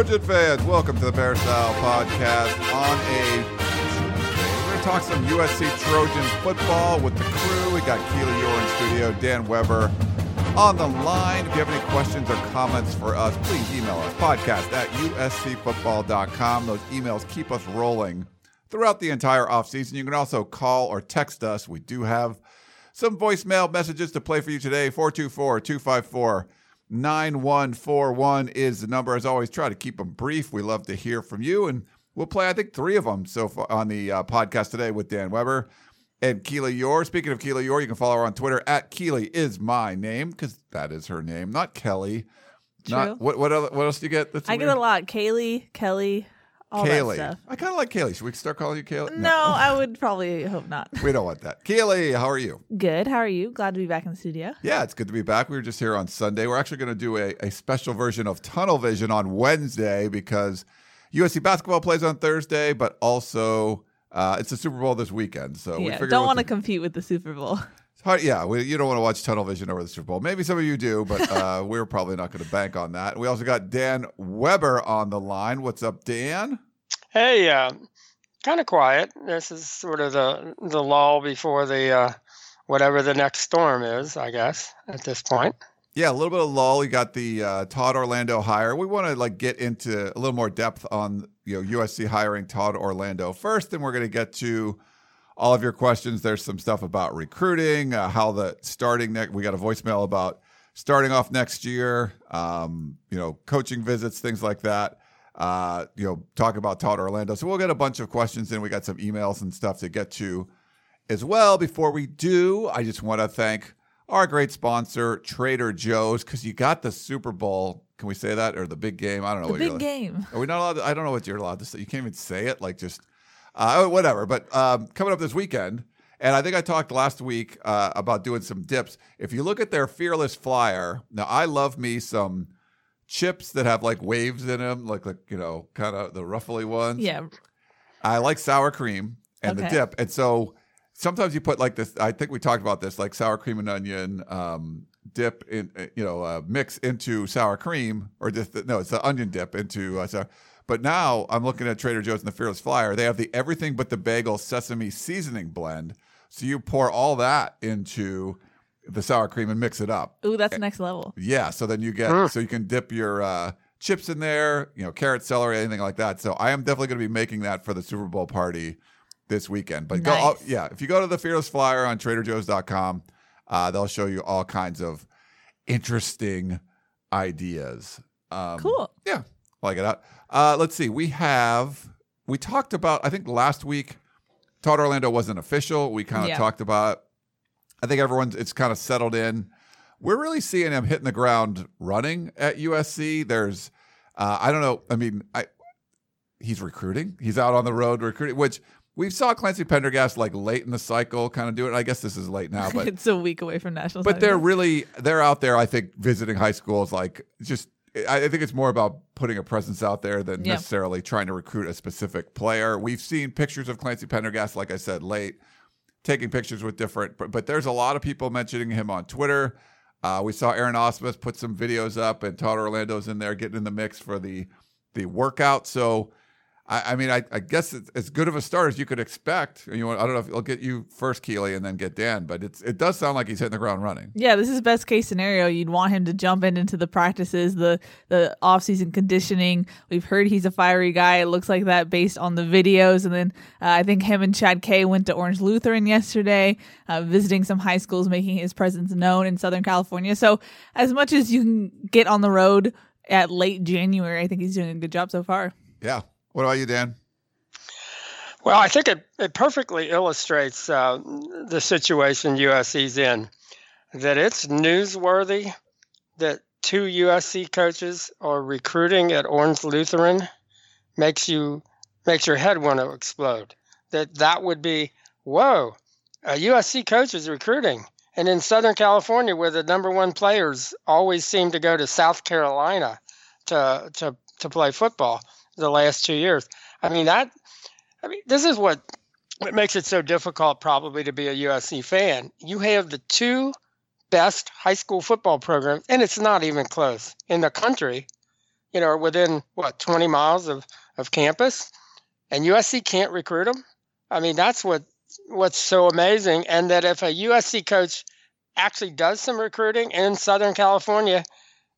Trojan fans. Welcome to the Peristyle Podcast on a Tuesday. We're going to talk some USC Trojan football with the crew. We got Keely Eure in studio, Dan Weber on the line. If you have any questions or comments for us, please email us podcast at uscfootball.com. Those emails keep us rolling throughout the entire offseason. You can also call or text us. We do have some voicemail messages to play for you today 424 254 9141 is the number. As always, try to keep them brief. We love to hear from you. And we'll play, I think, three of them so far on the uh, podcast today with Dan Weber and Keely Eure. Speaking of Keely Eure, you can follow her on Twitter at Keely is my name because that is her name, not Kelly. True. Not what what other, what else do you get? That's I get a lot. Kaylee, Kelly, all Kaylee. that stuff. I kind of like Kaylee. Should we start calling you Kaylee? No, I would probably hope not. we don't want that. Kaylee, how are you? Good. How are you? Glad to be back in the studio. Yeah, it's good to be back. We were just here on Sunday. We're actually going to do a, a special version of Tunnel Vision on Wednesday because USC basketball plays on Thursday, but also uh, it's the Super Bowl this weekend. So we yeah, figured don't with want to the- compete with the Super Bowl. Hard, yeah, we, you don't want to watch Tunnel Vision over the Super Bowl. Maybe some of you do, but uh, we're probably not going to bank on that. We also got Dan Weber on the line. What's up, Dan? Hey, uh, kind of quiet. This is sort of the the lull before the uh, whatever the next storm is, I guess, at this point. Yeah, a little bit of lull. We got the uh, Todd Orlando hire. We want to like get into a little more depth on you know USC hiring Todd Orlando first, then we're going to get to all of your questions. There's some stuff about recruiting, uh, how the starting next. We got a voicemail about starting off next year. Um, you know, coaching visits, things like that. Uh, you know, talk about Todd Orlando. So we'll get a bunch of questions and We got some emails and stuff to get to as well. Before we do, I just want to thank our great sponsor, Trader Joe's, because you got the Super Bowl. Can we say that or the big game? I don't know. The what big you're, game. Are we not allowed? To, I don't know what you're allowed to say. You can't even say it. Like just uh, whatever. But um, coming up this weekend, and I think I talked last week uh, about doing some dips. If you look at their fearless flyer, now I love me some chips that have like waves in them, like like you know, kind of the ruffly ones. Yeah. I like sour cream and the dip. And so sometimes you put like this, I think we talked about this, like sour cream and onion um, dip in, uh, you know, uh, mix into sour cream or just, the, no, it's the onion dip into uh, sour. But now I'm looking at Trader Joe's and the Fearless Flyer. They have the everything but the bagel sesame seasoning blend. So you pour all that into the sour cream and mix it up. Ooh, that's next level. Yeah, so then you get Mm. so you can dip your uh, chips in there, you know, carrot, celery, anything like that. So I am definitely going to be making that for the Super Bowl party this weekend. But go, oh, Nice. yeah, if you go to the Fearless Flyer on TraderJoe's.com, uh, they'll show you all kinds of interesting ideas. Um, Cool. Yeah, like it out. Uh, let's see. We have we talked about. I think last week, Todd Orlando wasn't official. We kind of Yeah. talked about. I think everyone's it's kind of settled in. We're really seeing him hitting the ground running at USC. There's, uh, I don't know. I mean, I he's recruiting. He's out on the road recruiting, which we saw Clancy Pendergast like late in the cycle kind of do it. I guess this is late now, but it's a week away from national. but they're really they're out there. I think visiting high schools, like just I I think it's more about putting a presence out there than Yeah. necessarily trying to recruit a specific player. We've seen pictures of Clancy Pendergast, like I said, late taking pictures with different. But, but there's a lot of people mentioning him on Twitter. Uh, we saw Aaron Ausmus put some videos up, and Todd Orlando's in there getting in the mix for the the workout. So I, I mean, I, I guess it's as good of a start as you could expect. You know, I don't know if I'll get you first, Keely, and then get Dan, but it's it does sound like he's hitting the ground running. Yeah, this is best case scenario. You'd want him to jump in into the practices, the the off season conditioning. We've heard he's a fiery guy. It looks like that based on the videos. And then uh, I think him and Chad K went to Orange Lutheran yesterday, uh, visiting some high schools, making his presence known in Southern California. So as much as you can get on the road at late January, I think he's doing a good job so far. Yeah. What about you, Dan? Well, I think it, it perfectly illustrates uh, the situation USC's in. That it's newsworthy that two USC coaches are recruiting at Orange Lutheran makes you makes your head want to explode. That that would be whoa, a USC coach is recruiting, and in Southern California, where the number one players always seem to go to South Carolina to to to play football the last two years. I mean that I mean, this is what what makes it so difficult, probably, to be a USC fan. You have the two best high school football programs, and it's not even close in the country. You know, within what 20 miles of of campus, and USC can't recruit them. I mean, that's what what's so amazing, and that if a USC coach actually does some recruiting in Southern California,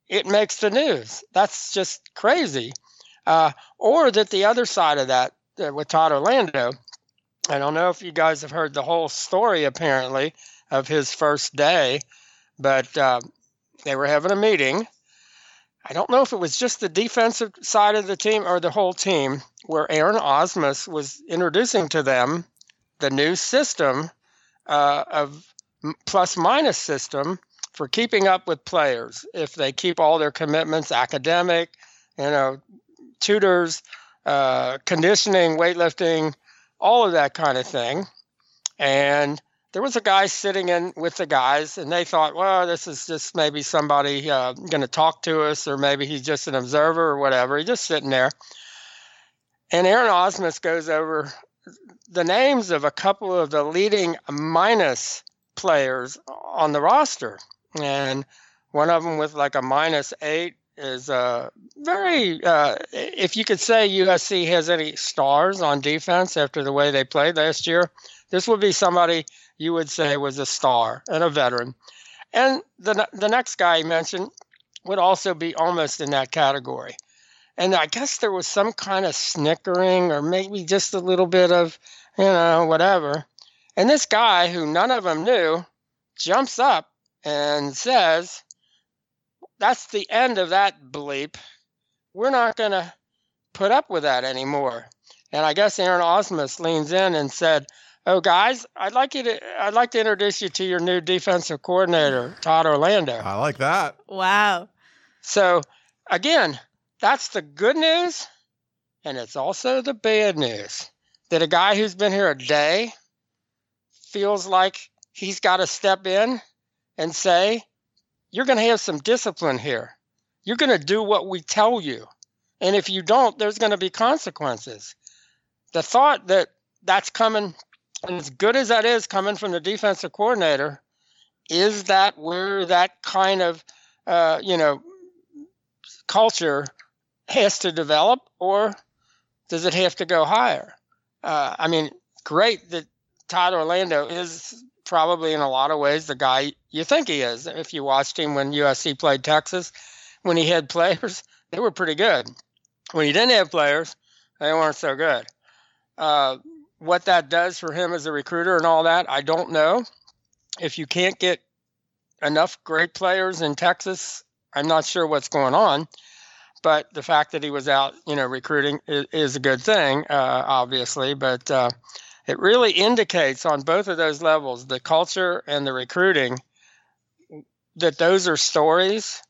it makes the news. That's just crazy. Uh, or that the other side of that uh, with Todd Orlando. I don't know if you guys have heard the whole story, apparently, of his first day, but uh, they were having a meeting. I don't know if it was just the defensive side of the team or the whole team, where Aaron Ausmus was introducing to them the new system uh, of plus minus system for keeping up with players if they keep all their commitments academic, you know, tutors, uh, conditioning, weightlifting, all of that kind of thing. And there was a guy sitting in with the guys, and they thought, well, this is just maybe somebody uh, going to talk to us, or maybe he's just an observer or whatever. He's just sitting there. And Aaron Ausmus goes over the names of a couple of the leading minus players on the roster. And one of them with like a minus eight is uh, very. Uh, if you could say USC has any stars on defense after the way they played last year, this would be somebody you would say was a star and a veteran. And the the next guy he mentioned would also be almost in that category. And I guess there was some kind of snickering or maybe just a little bit of, you know, whatever. And this guy, who none of them knew, jumps up and says, That's the end of that bleep. We're not going to put up with that anymore. And I guess Aaron Ausmus leans in and said, Oh, guys, I'd like you to I'd like to introduce you to your new defensive coordinator, Todd Orlando. I like that. Wow. So again, that's the good news, and it's also the bad news. That a guy who's been here a day feels like he's got to step in and say, You're going to have some discipline here. You're going to do what we tell you. And if you don't, there's going to be consequences. The thought that that's coming, and as good as that is coming from the defensive coordinator, is that where that kind of, uh, you know, culture has to develop, or does it have to go higher? Uh, I mean, great that Todd Orlando is probably in a lot of ways the guy you think he is. If you watched him when USC played Texas, when he had players, they were pretty good. When he didn't have players, they weren't so good. Uh, what that does for him as a recruiter and all that, I don't know. If you can't get enough great players in Texas, I'm not sure what's going on. But the fact that he was out, you know, recruiting is, is a good thing, uh, obviously. But uh, it really indicates on both of those levels, the culture and the recruiting, that those are stories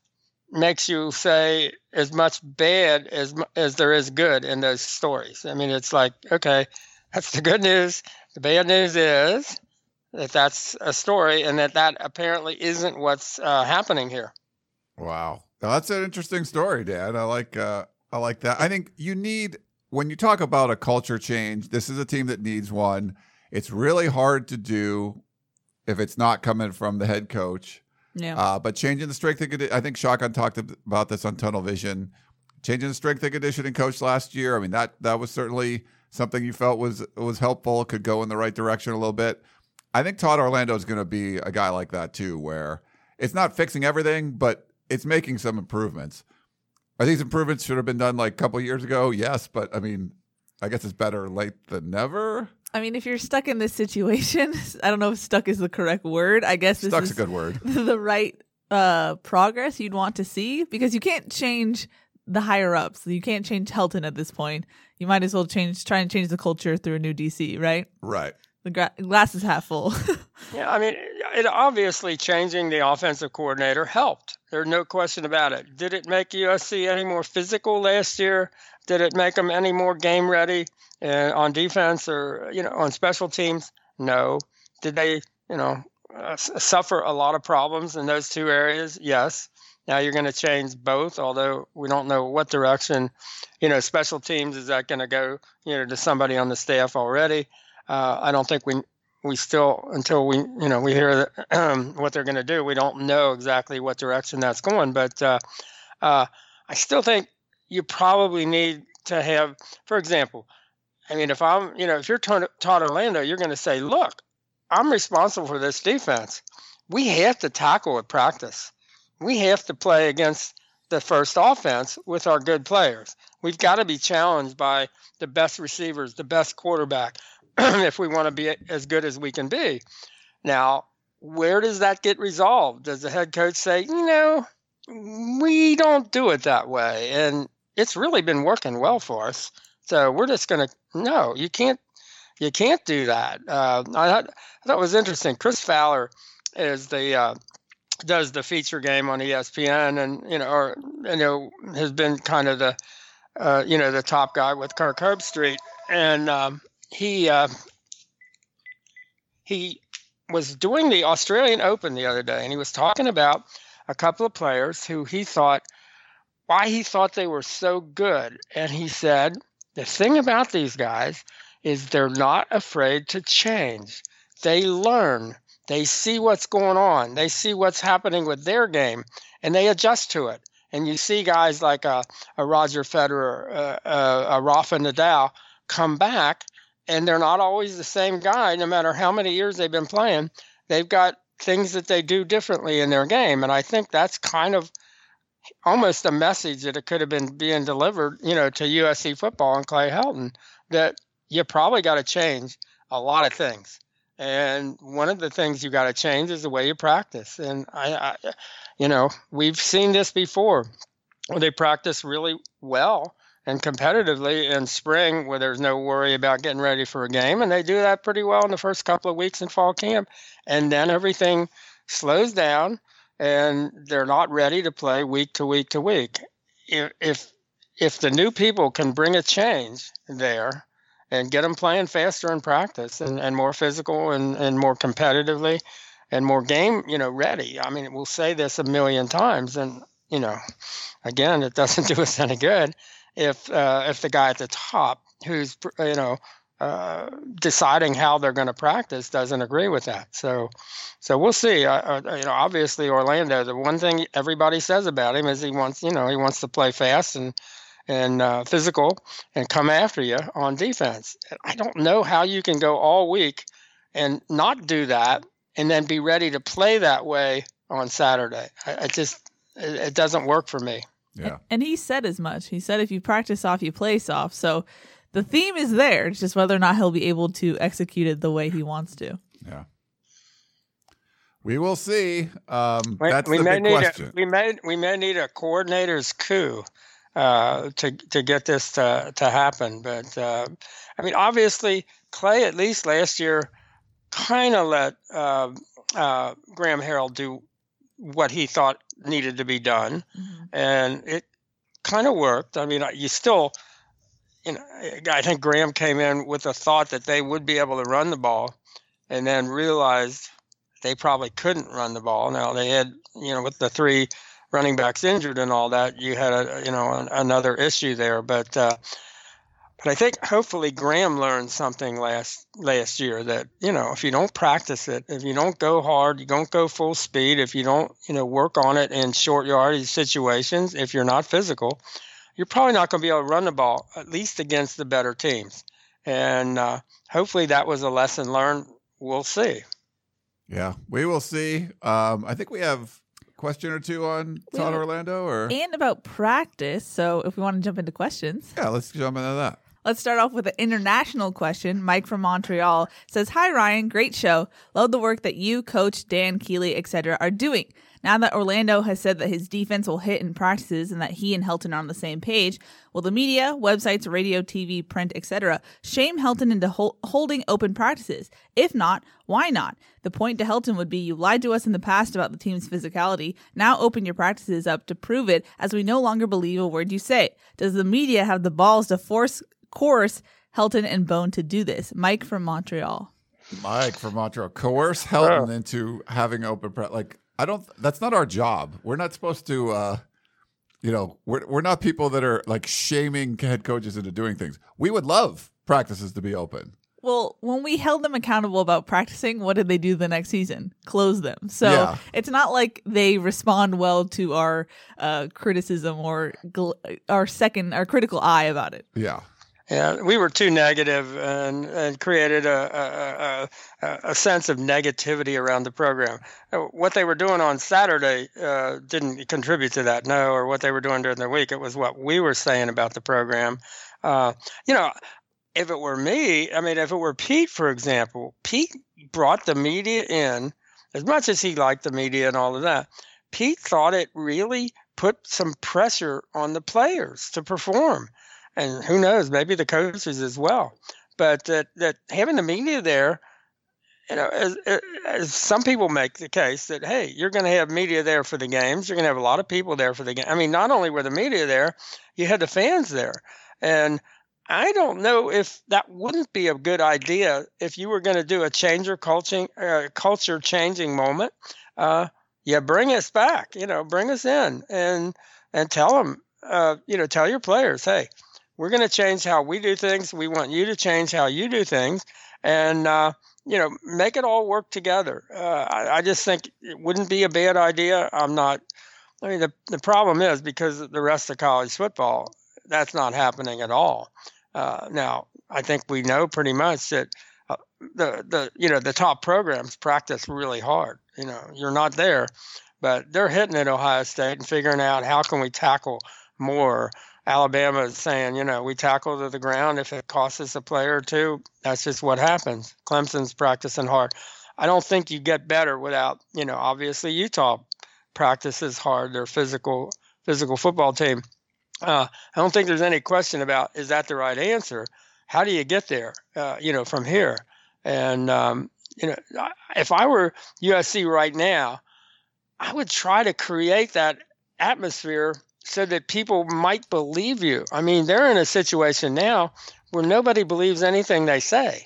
makes you say as much bad as as there is good in those stories. I mean, it's like okay, that's the good news. The bad news is that that's a story, and that that apparently isn't what's uh, happening here. Wow, that's an interesting story, Dad. I like uh, I like that. I think you need when you talk about a culture change. This is a team that needs one. It's really hard to do if it's not coming from the head coach. Yeah. Uh, but changing the strength, I think Shotgun talked about this on Tunnel Vision. changing the strength and conditioning coach last year. I mean that that was certainly something you felt was was helpful, could go in the right direction a little bit. I think Todd Orlando is going to be a guy like that too, where it's not fixing everything, but it's making some improvements. Are these improvements should have been done like a couple years ago? Yes, but I mean, I guess it's better late than never. I mean, if you're stuck in this situation, I don't know if stuck is the correct word. I guess this Stuck's is a good word. the right uh, progress you'd want to see because you can't change the higher ups. You can't change Helton at this point. You might as well change, try and change the culture through a new DC, right? Right. The gra- glass is half full. Yeah, I mean, it obviously changing the offensive coordinator helped. There's no question about it. Did it make USC any more physical last year? Did it make them any more game ready uh, on defense or you know on special teams? No. Did they you know uh, suffer a lot of problems in those two areas? Yes. Now you're going to change both, although we don't know what direction. You know, special teams is that going to go you know to somebody on the staff already? Uh, I don't think we we still until we you know we hear um, what they're going to do we don't know exactly what direction that's going but uh, uh, i still think you probably need to have for example i mean if i'm you know if you're todd orlando you're going to say look i'm responsible for this defense. We have to tackle at practice. We have to play against the first offense with our good players. We've got to be challenged by the best receivers the best quarterback if we want to be as good as we can be. Now, where does that get resolved? Does the head coach say, you know, we don't do it that way? And it's really been working well for us. So we're just going to, no, you can't, you can't do that. Uh, I, thought, I thought it was interesting. Chris Fowler is the, uh, does the feature game on ESPN and, you know, or, you know, has been kind of the, uh, you know, the top guy with Kirk Herbstreit. And, um, he uh, he was doing the Australian Open the other day, and he was talking about a couple of players who he thought why he thought they were so good, and he said the thing about these guys is they're not afraid to change. They learn. They see what's going on. They see what's happening with their game, and they adjust to it. And you see guys like a, a Roger Federer, uh, uh, a Rafa Nadal come back and they're not always the same guy no matter how many years they've been playing they've got things that they do differently in their game. And i think that's kind of almost a message that it could have been being delivered you know to usc football and clay helton that you probably got to change a lot of things. And one of the things you got to change is the way you practice. And I, I you know we've seen this before. They practice really well and competitively in spring where there's no worry about getting ready for a game. And they do that pretty well in the first couple of weeks in fall camp. And then everything slows down and they're not ready to play week to week to week. If, if, the new people can bring a change there and get them playing faster in practice and, and more physical and, and more competitively and more game, you know, ready. I mean, we'll say this a million times and, you know, again, it doesn't do us any good if uh, if the guy at the top who's you know uh, deciding how they're going to practice doesn't agree with that. So, so we'll see. Uh, you know, obviously Orlando. The one thing everybody says about him is he wants, you know, he wants to play fast and and uh, physical and come after you on defense. I don't know how you can go all week and not do that and then be ready to play that way on Saturday. I, I just it, it doesn't work for me. Yeah. And he said as much. He said if you practice off, you play soft. So the theme is there. It's just whether or not he'll be able to execute it the way he wants to. Yeah. We will see. Um, we, that's we the may big need question. A, we may we may need a coordinator's coup uh, to to get this to to happen. But uh, I mean, obviously, Clay at least last year kind of let uh, uh, Graham Harrell do what he thought needed to be done, mm-hmm. and it kind of worked. I mean, you still, you know, I think Graham came in with the thought that they would be able to run the ball, and then realized they probably couldn't run the ball. Now they had, you know, with the three running backs injured and all that, you had a, you know, another issue there. But uh, but I think hopefully Graham learned something last last year that you know if you don't practice it, if you don't go hard, you don't go full speed, if you don't you know work on it in short yardage situations, if you're not physical, you're probably not going to be able to run the ball, at least against the better teams. And uh, hopefully that was a lesson learned. We'll see. Yeah, we will see. Um, I think we have a question or two on Todd Orlando, or and about practice. So if we want to jump into questions, yeah, let's jump into that. Let's start off with an international question. Mike from Montreal says, "Hi Ryan, great show. Love the work that you, Coach Dan Keely, etc., are doing. Now that Orlando has said that his defense will hit in practices and that he and Helton are on the same page, will the media, websites, radio, TV, print, etc., shame Helton into hol- holding open practices? If not, why not? The point to Helton would be you lied to us in the past about the team's physicality. Now open your practices up to prove it, as we no longer believe a word you say. Does the media have the balls to force course Helton and Bohn to do this? Mike from Montreal. Mike from Montreal coerce Helton into having open practice. Like I don't. That's not our job. We're not supposed to. uh You know, we're we're not people that are like shaming head coaches into doing things. We would love practices to be open. Well, when we held them accountable about practicing, what did they do the next season? Close them. So Yeah. it's not like they respond well to our uh, criticism or gl- our second, our critical eye about it. Yeah. Yeah, we were too negative and, and created a, a, a, a sense of negativity around the program. Uh, What they were doing on Saturday uh, didn't contribute to that, no, or what they were doing during the week. It was what we were saying about the program. Uh, you know, if it were me, I mean, if it were Pete, for example, Pete brought the media in as much as he liked the media and all of that. Pete thought it really put some pressure on the players to perform and who knows, maybe the coaches as well. But that that having the media there, you know, as, as some people make the case that hey, you're going to have media there for the games. You're going to have a lot of people there for the game. I mean, not only were the media there, you had the fans there, and I don't know if that wouldn't be a good idea if you were going to do a changer culture uh, culture changing moment. Uh, yeah, bring us back. You know, bring us in and and tell them. Uh, you know, tell your players, hey, we're going to change how we do things. We want you to change how you do things, and uh, you know, make it all work together. Uh, I, I just think it wouldn't be a bad idea. I'm not. I mean, the the problem is because the rest of college football, that's not happening at all. Uh, now, I think we know pretty much that uh, the the you know the top programs practice really hard. You know, you're not there, but they're hitting at Ohio State and figuring out how can we tackle more. Alabama is saying, you know, we tackle to the ground. If it costs us a player or two, that's just what happens. Clemson's practicing hard. I don't think you get better without, you know, obviously Utah practices hard. Their physical physical football team. Uh, I don't think there's any question about is that the right answer. How do you get there? Uh, you know, from here. And um, you know, if I were USC right now, I would try to create that atmosphere so that people might believe you. I mean, they're in a situation now where nobody believes anything they say.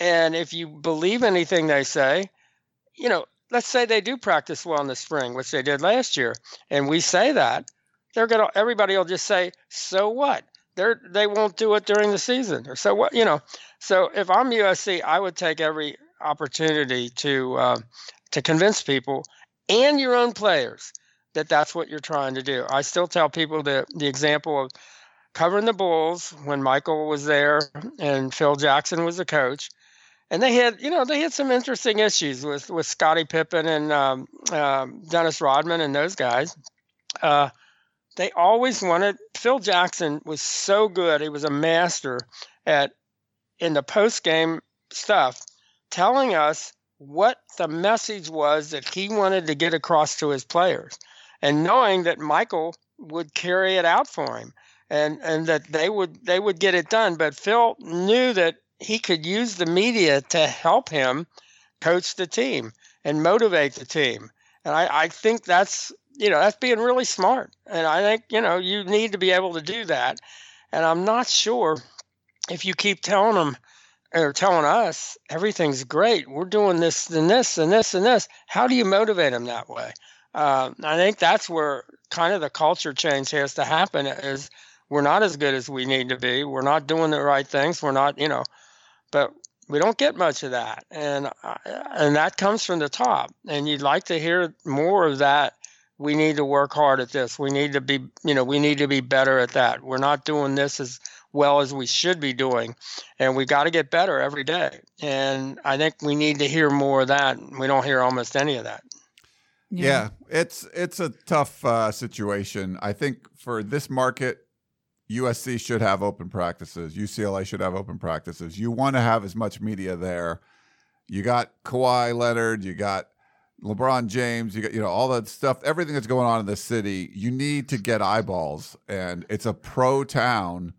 And if you believe anything they say, you know, let's say they do practice well in the spring, which they did last year, and we say that, they're gonna everybody will just say, so what? They're they won't do it during the season, or so what? You know. So if I'm USC, I would take every opportunity to uh, to convince people and your own players that that's what you're trying to do. I still tell people the the example of covering the Bulls when Michael was there and Phil Jackson was the coach, and they had you know they had some interesting issues with with Scottie Pippen and um, um, Dennis Rodman and those guys. Uh, they always wanted Phil Jackson was so good; he was a master at in the post game stuff, telling us what the message was that he wanted to get across to his players and knowing that Michael would carry it out for him and and that they would they would get it done. But Phil knew that he could use the media to help him coach the team and motivate the team. And I, I think that's you know that's being really smart. And I think you know you need to be able to do that. And I'm not sure if you keep telling them or telling us everything's great we're doing this and this and this and this how do you motivate them that way uh, I think that's where kind of the culture change has to happen. Is we're not as good as we need to be. We're not doing the right things. We're not, you know, but we don't get much of that, and uh, and that comes from the top. And you'd like to hear more of that we need to work hard at this. We need to be, you know, we need to be better at that. We're not doing this as well as we should be doing, and we got to get better every day. And I think we need to hear more of that. We don't hear almost any of that. Yeah, yeah it's it's a tough uh, situation. I think for this market, USC should have open practices. UCLA should have open practices. You want to have as much media there. You got Kawhi Leonard. You got LeBron James, you got you know all that stuff, everything that's going on in the city. You need to get eyeballs, and it's a pro town.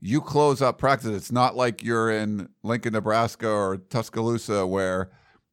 You close up practice. It's not like you're in Lincoln, Nebraska, or Tuscaloosa, where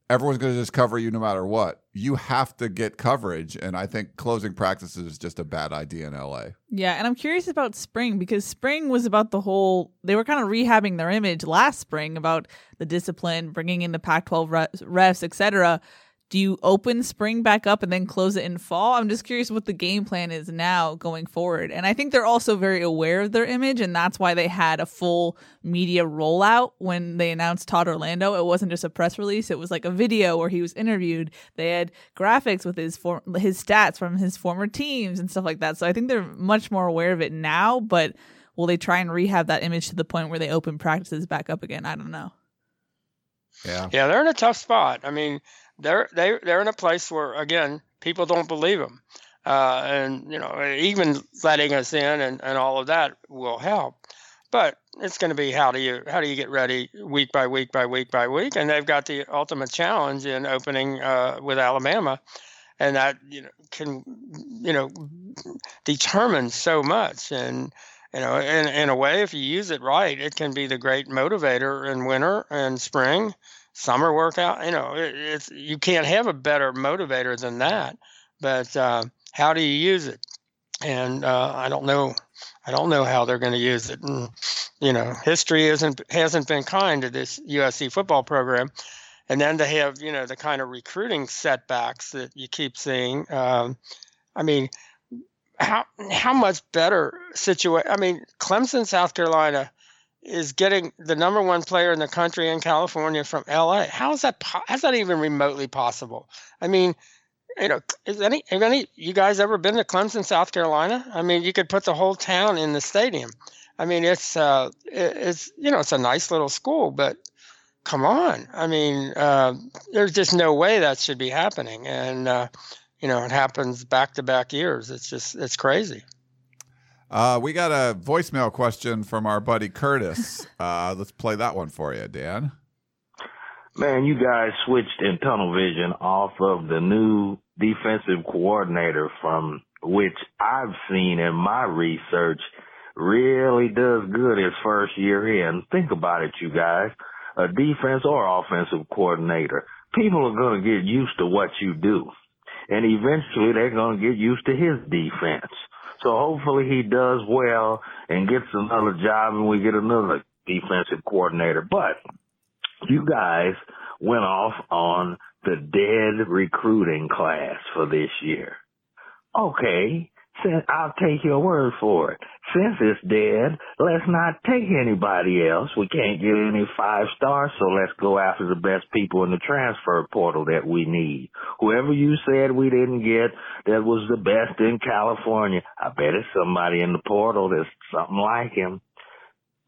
everyone's going to just cover you no matter what. You have to get coverage, and I think closing practices is just a bad idea in LA. Yeah, and I'm curious about spring because spring was about the whole. They were kind of rehabbing their image last spring about the discipline, bringing in the Pac-12 refs, etc do you open spring back up and then close it in fall? I'm just curious what the game plan is now going forward. And I think they're also very aware of their image, and that's why they had a full media rollout when they announced Todd Orlando. It wasn't just a press release; it was like a video where he was interviewed. They had graphics with his for- his stats from his former teams and stuff like that. So I think they're much more aware of it now. But will they try and rehab that image to the point where they open practices back up again? I don't know. Yeah, yeah, they're in a tough spot. I mean they're they they're in a place where again people don't believe them, uh, and you know even letting us in and, and all of that will help. But it's going to be how do you how do you get ready week by week by week by week, and they've got the ultimate challenge in opening uh, with Alabama, and that you know can you know determine so much. And you know in, in a way if you use it right it can be the great motivator in winter and spring summer workout. You know, it, it's you can't have a better motivator than that. But uh, how do you use it? And uh, I don't know. I don't know how they're going to use it. And you know, history isn't hasn't been kind to this USC football program. And then to have you know the kind of recruiting setbacks that you keep seeing. Um, I mean, how how much better situation? I mean, Clemson, South Carolina is getting the number one player in the country in California from LA. How is that? How's that even remotely possible? I mean, you know, is any have any you guys ever been to Clemson, South Carolina? I mean, you could put the whole town in the stadium. I mean, it's uh, it's you know, it's a nice little school, but come on. I mean, uh, there's just no way that should be happening, and uh, you know, it happens back to back years. It's just it's crazy. Uh, we got a voicemail question from our buddy Curtis. Uh, let's play that one for you, Dan. Man, you guys switched in tunnel vision off of the new defensive coordinator from which I've seen in my research really does good his first year in. Think about it, you guys. A defense or offensive coordinator. People are going to get used to what you do. And eventually they're going to get used to his defense. So hopefully he does well and gets another job and we get another defensive coordinator. But you guys went off on the dead recruiting class for this year. Okay. I'll take your word for it. Since it's dead, let's not take anybody else. We can't get any five stars, so let's go after the best people in the transfer portal that we need. Whoever you said we didn't get that was the best in California, I bet it's somebody in the portal that's something like him.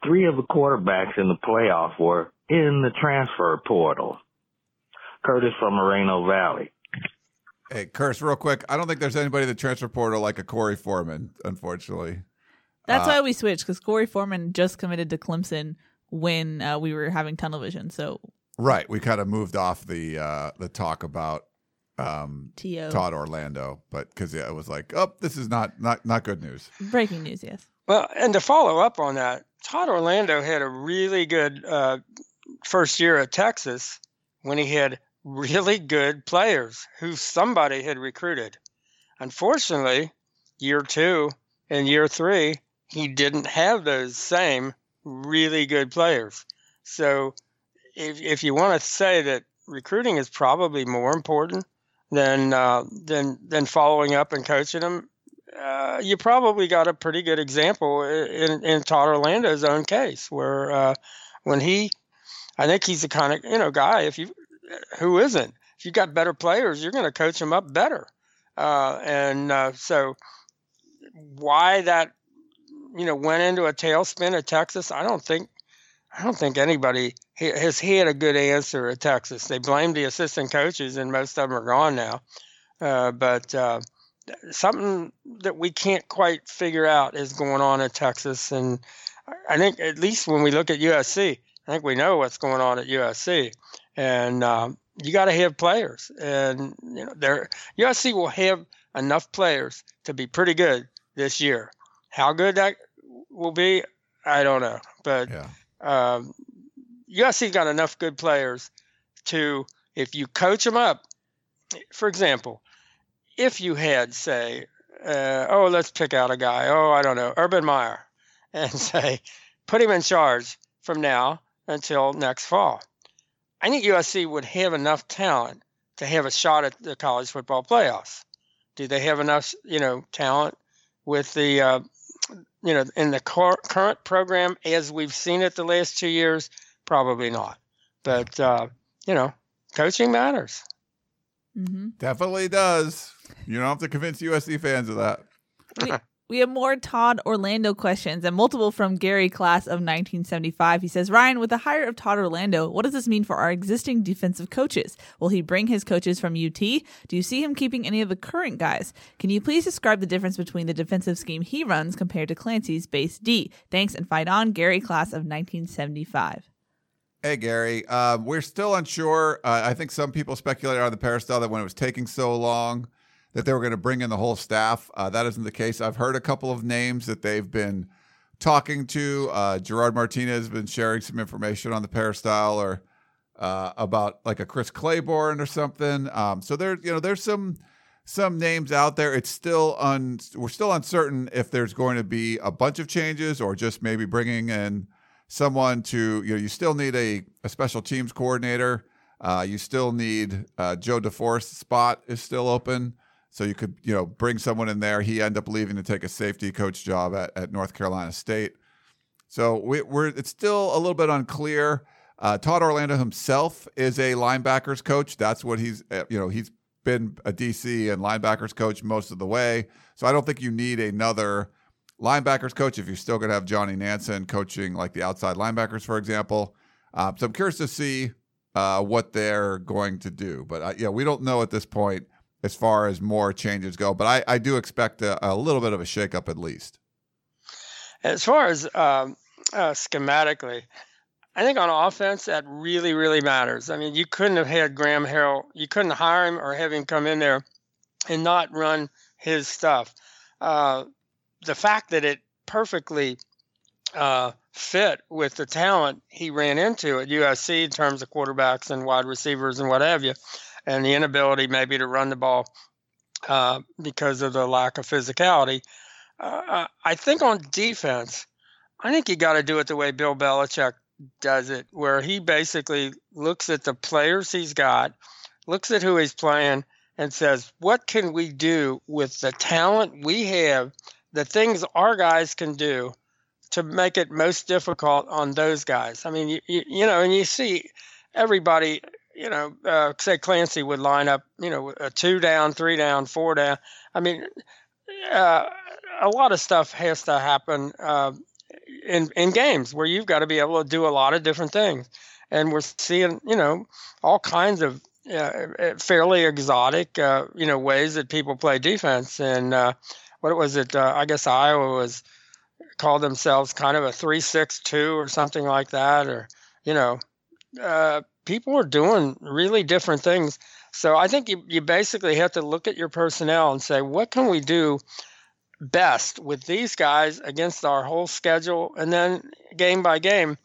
Three of the quarterbacks in the playoff were in the transfer portal. Curtis from Moreno Valley. Hey, Curse, real quick. I don't think there's anybody in the transfer portal like a Korey Foreman, unfortunately. That's uh, why we switched because Korey Foreman just committed to Clemson when uh, we were having tunnel vision. So right, we kind of moved off the uh, the talk about um, T.O. Todd Orlando, but because yeah, it was like, oh, this is not not not good news. Breaking news, yes. Well, and to follow up on that, Todd Orlando had a really good uh, first year at Texas when he had really good players who somebody had recruited. Unfortunately, year two and year three, he didn't have those same really good players. So, if, if you want to say that recruiting is probably more important than uh, than than following up and coaching them, uh, you probably got a pretty good example in, in Todd Orlando's own case, where uh, when he, I think he's the kind of you know guy if you who isn't? If you got better players, you're going to coach them up better. uh, and uh, so why that you know went into a tailspin at Texas, I don't think I don't think anybody has had a good answer at Texas. They blame the assistant coaches, and most of them are gone now. Uh, but uh, something that we can't quite figure out is going on at Texas, and I think at least when we look at USC, I think we know what's going on at USC, and um, you got to have players, and you know, there USC will have enough players to be pretty good this year. How good that will be, I don't know, but yeah. um, USC got enough good players to, if you coach them up, for example, if you had say, uh, oh, let's pick out a guy, oh, I don't know, Urban Meyer, and say, put him in charge from now until next fall. I think USC would have enough talent to have a shot at the college football playoffs. Do they have enough, you know, talent with the, uh, you know, in the cor- current program as we've seen it the last two years? Probably not. But uh, you know, coaching matters. Mm-hmm. Definitely does. You don't have to convince USC fans of that. We have more Todd Orlando questions and multiple from Gary Class of 1975. He says, Ryan, with the hire of Todd Orlando, what does this mean for our existing defensive coaches? Will he bring his coaches from UT? Do you see him keeping any of the current guys? Can you please describe the difference between the defensive scheme he runs compared to Clancy's base D? Thanks and fight on, Gary Class of 1975. Hey, Gary. Uh, we're still unsure. Uh, I think some people speculated on the peristyle that when it was taking so long, that they were going to bring in the whole staff. Uh, that isn't the case. I've heard a couple of names that they've been talking to. Uh, Gerard Martinez has been sharing some information on the peristyle or uh, about like a Chris Claiborne or something. Um, so there, you know, there's some some names out there. It's still un we're still uncertain if there's going to be a bunch of changes or just maybe bringing in someone to you know you still need a, a special teams coordinator. Uh, you still need uh, Joe DeForest spot is still open. So you could, you know, bring someone in there. He ended up leaving to take a safety coach job at, at North Carolina State. So we, are it's still a little bit unclear. Uh, Todd Orlando himself is a linebackers coach. That's what he's, uh, you know, he's been a DC and linebackers coach most of the way. So I don't think you need another linebackers coach if you're still going to have Johnny Nansen coaching like the outside linebackers, for example. Uh, so I'm curious to see uh, what they're going to do. But uh, yeah, we don't know at this point as far as more changes go. But I, I do expect a, a little bit of a shakeup at least. As far as um, uh, schematically, I think on offense that really, really matters. I mean, you couldn't have had Graham Harrell, you couldn't hire him or have him come in there and not run his stuff. Uh, the fact that it perfectly uh, fit with the talent he ran into at USC in terms of quarterbacks and wide receivers and what have you, and the inability maybe to run the ball uh, because of the lack of physicality. Uh, I think on defense, I think you got to do it the way Bill Belichick does it, where he basically looks at the players he's got, looks at who he's playing, and says, What can we do with the talent we have, the things our guys can do to make it most difficult on those guys? I mean, you, you know, and you see everybody you know, uh, say Clancy would line up, you know, a two down, three down, four down. I mean, uh, a lot of stuff has to happen uh, in in games where you've got to be able to do a lot of different things, and we're seeing, you know, all kinds of uh, fairly exotic, uh, you know, ways that people play defense. And uh, what was it? I guess Iowa was called themselves kind of a three-six-two or something like that, or you know people are doing really different things. So I think you, you basically have to look at your personnel and say, what can we do best with these guys against our whole schedule and then game by game?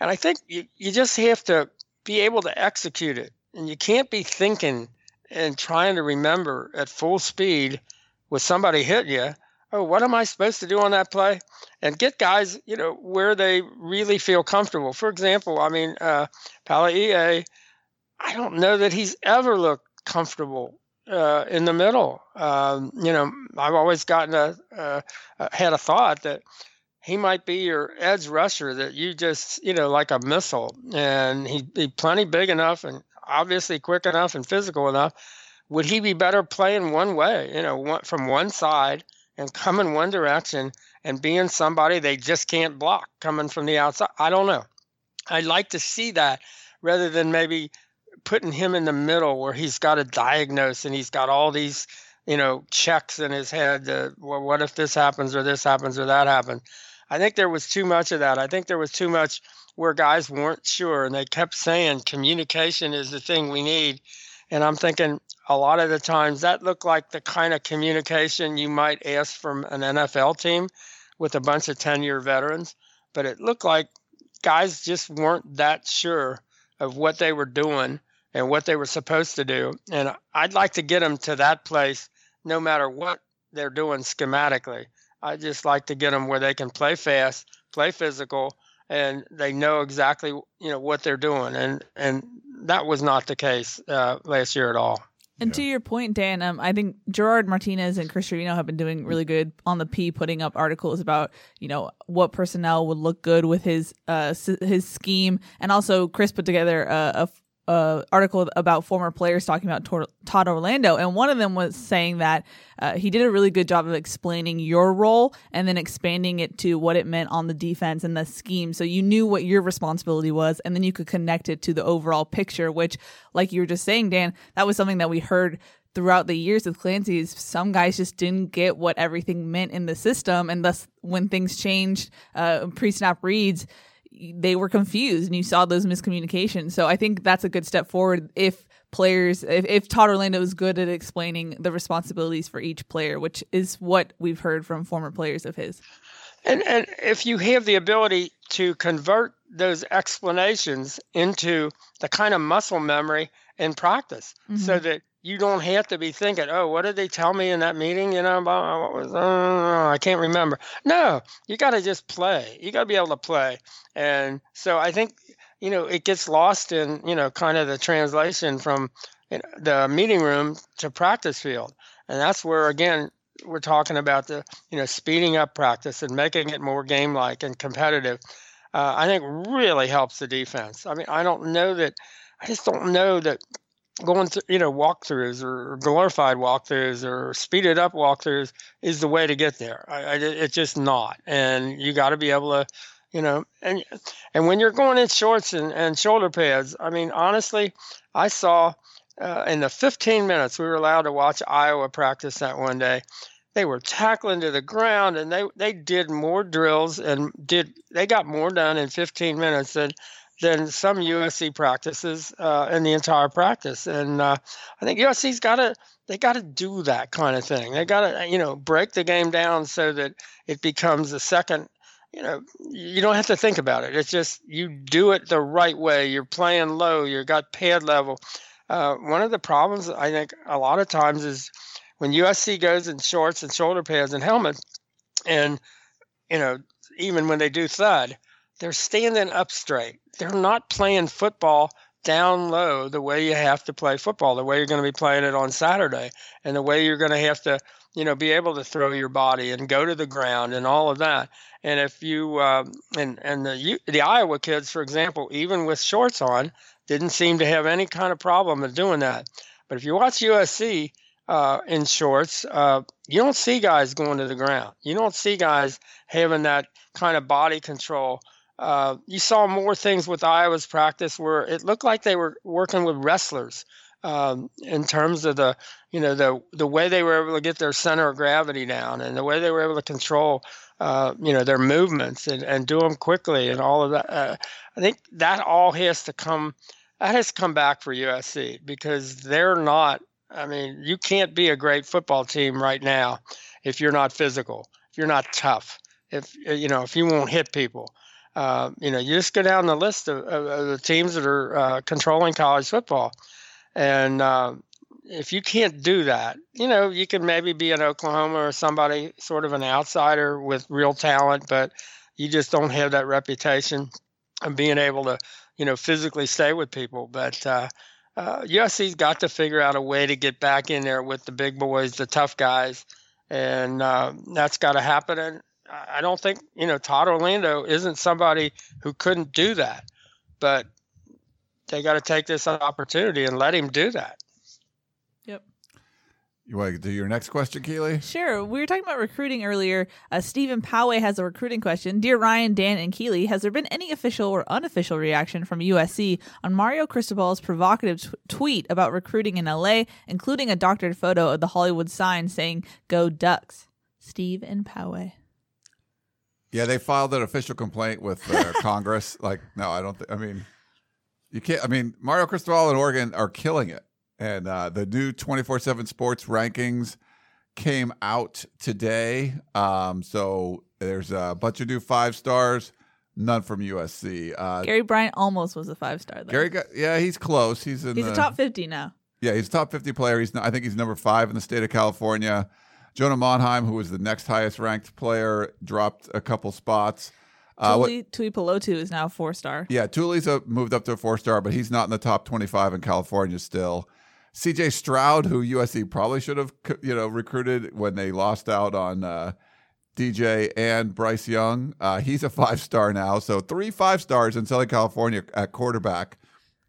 And I think you, you just have to be able to execute it. And you can't be thinking and trying to remember at full speed with somebody hitting you oh, what am I supposed to do on that play? And get guys, you know, where they really feel comfortable. For example, I mean, uh, Palaie, I don't know that he's ever looked comfortable uh, in the middle. Um, you know, I've always gotten a, had a thought that he might be your edge rusher that you just, you know, like a missile, and he'd be plenty big enough and obviously quick enough and physical enough would he be better playing one way, you know, one, from one side and coming one direction and being somebody they just can't block coming from the outside? I don't know. I'd like to see that rather than maybe putting him in the middle where he's got to diagnose and he's got all these you know checks in his head well, what if this happens or this happens or that happens i think there was too much of that i think there was too much where guys weren't sure and they kept saying communication is the thing we need and i'm thinking a lot of the times that looked like the kind of communication you might ask from an nfl team with a bunch of 10 year veterans but it looked like guys just weren't that sure of what they were doing and what they were supposed to do. And I'd like to get them to that place no matter what they're doing schematically. I just like to get them where they can play fast, play physical, and they know exactly you know what they're doing. And and that was not the case uh, last year at all. And yeah. to your point, Dan, um, I think Gerard Martinez and Chris Trevino have been doing really good on the P, putting up articles about you know what personnel would look good with his uh his scheme, and also Chris put together a, a uh, article about former players talking about Tor- Todd Orlando, and one of them was saying that uh, he did a really good job of explaining your role and then expanding it to what it meant on the defense and the scheme, so you knew what your responsibility was, and then you could connect it to the overall picture. Which, like you were just saying, Dan, that was something that we heard throughout the years with Clancy. Is some guys just didn't get what everything meant in the system, and thus when things changed, uh, pre-snap reads they were confused and you saw those miscommunications. So I think that's a good step forward if players if, if Todd Orlando is good at explaining the responsibilities for each player, which is what we've heard from former players of his. And and if you have the ability to convert those explanations into the kind of muscle memory in practice mm-hmm. so that you don't have to be thinking, oh, what did they tell me in that meeting? You know, about what was, uh, I can't remember. No, you got to just play. You got to be able to play. And so I think, you know, it gets lost in, you know, kind of the translation from the meeting room to practice field. And that's where, again, we're talking about the, you know, speeding up practice and making it more game like and competitive. Uh, I think really helps the defense. I mean, I don't know that, I just don't know that going to you know walkthroughs or glorified walkthroughs or speeded up walkthroughs is the way to get there. I, I, it's just not, and you got to be able to, you know, and and when you're going in shorts and, and shoulder pads, I mean, honestly, I saw uh, in the 15 minutes we were allowed to watch Iowa practice that one day. They were tackling to the ground, and they they did more drills and did they got more done in 15 minutes than than some USC practices uh, in the entire practice. And uh, I think USC's got to they got to do that kind of thing. They got to you know break the game down so that it becomes a second. You know, you don't have to think about it. It's just you do it the right way. You're playing low. You got pad level. Uh, one of the problems I think a lot of times is when USC goes in shorts and shoulder pads and helmets, and you know even when they do thud, they're standing up straight. They're not playing football down low the way you have to play football, the way you're going to be playing it on Saturday, and the way you're going to have to, you know, be able to throw your body and go to the ground and all of that. And if you uh, and and the the Iowa kids, for example, even with shorts on, didn't seem to have any kind of problem in doing that. But if you watch USC uh, in shorts, uh, you don't see guys going to the ground. You don't see guys having that kind of body control uh, you saw more things with Iowa's practice where it looked like they were working with wrestlers um, in terms of the you know the the way they were able to get their center of gravity down and the way they were able to control uh, you know their movements and, and do them quickly and all of that. Uh, I think that all has to come that has come back for USC because they're not. I mean, you can't be a great football team right now if you're not physical, if you're not tough, if you know if you won't hit people uh, you know, you just go down the list of, of, of the teams that are uh, controlling college football, and uh, if you can't do that, you know, you can maybe be an Oklahoma or somebody sort of an outsider with real talent, but you just don't have that reputation of being able to, you know, physically stay with people. But uh, uh, USC's got to figure out a way to get back in there with the big boys, the tough guys, and uh, that's got to happen. And, I don't think you know Todd Orlando isn't somebody who couldn't do that, but they got to take this opportunity and let him do that. Yep. You want to do your next question, Keely? Sure. We were talking about recruiting earlier. Uh, Stephen Poway has a recruiting question. Dear Ryan, Dan, and Keely, has there been any official or unofficial reaction from USC on Mario Cristobal's provocative t- tweet about recruiting in LA, including a doctored photo of the Hollywood sign saying "Go Ducks"? Steve and Poway. Yeah, they filed an official complaint with uh, Congress. Like, no, I don't. Th- I mean, you can't. I mean, Mario Cristobal and Oregon are killing it, and uh, the new twenty four seven Sports rankings came out today. Um, so there's a bunch of new five stars, none from USC. Uh, Gary Bryant almost was a five star. though. Gary, got, yeah, he's close. He's in he's the a top fifty now. Yeah, he's a top 50 player. He's I think he's number five in the state of California. Jonah Monheim, who was the next highest ranked player, dropped a couple spots. Uh, Tuli is now four star. yeah, Tuli's a, moved up to a four star, but he's not in the top 25 in California still. CJ Stroud, who USC probably should have you know recruited when they lost out on uh, DJ and Bryce Young, uh, he's a five star now. So three five stars in Southern California at quarterback.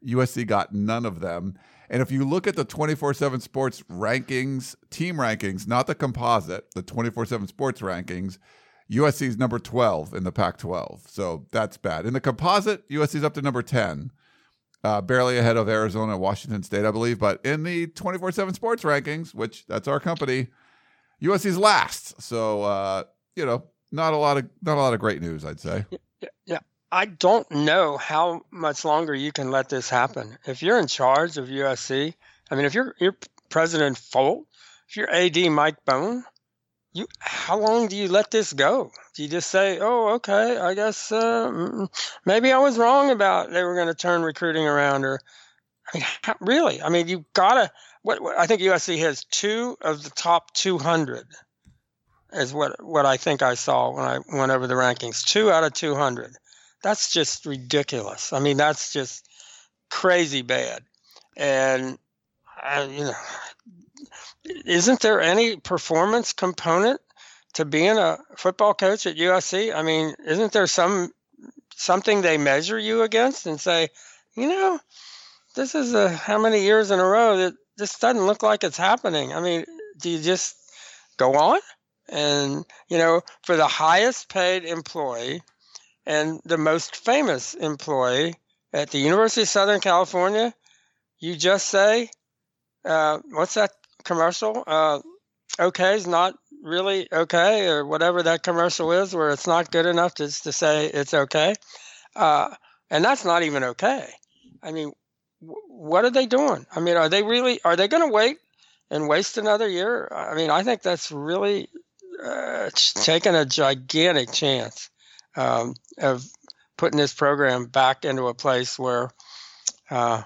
USC got none of them. And if you look at the 24 7 sports rankings, team rankings, not the composite, the 24 7 sports rankings, USC is number 12 in the Pac 12. So that's bad. In the composite, USC is up to number 10, uh, barely ahead of Arizona and Washington State, I believe. But in the 24 7 sports rankings, which that's our company, USC's last. So, uh, you know, not a lot of not a lot of great news, I'd say. Yeah, I don't know how much longer you can let this happen. If you're in charge of USC, I mean, if you're you're President Folt, if you're AD Mike Bohn, you how long do you let this go? Do you just say, "Oh, okay, I guess uh, maybe I was wrong about they were going to turn recruiting around," or I mean, how, really? I mean, you gotta. What, what I think USC has two of the top 200 is what what I think I saw when I went over the rankings. Two out of 200 that's just ridiculous. I mean, that's just crazy bad. And uh, you know, isn't there any performance component to being a football coach at USC? I mean, isn't there some something they measure you against and say, you know, this is a how many years in a row that this doesn't look like it's happening. I mean, do you just go on? And you know, for the highest paid employee and the most famous employee at the University of Southern California, you just say, uh, what's that commercial? Uh, okay is not really okay, or whatever that commercial is, where it's not good enough just to say it's okay. Uh, and that's not even okay. I mean, w- what are they doing? I mean, are they really, are they going to wait and waste another year? I mean, I think that's really uh, taking a gigantic chance um, of putting this program back into a place where uh,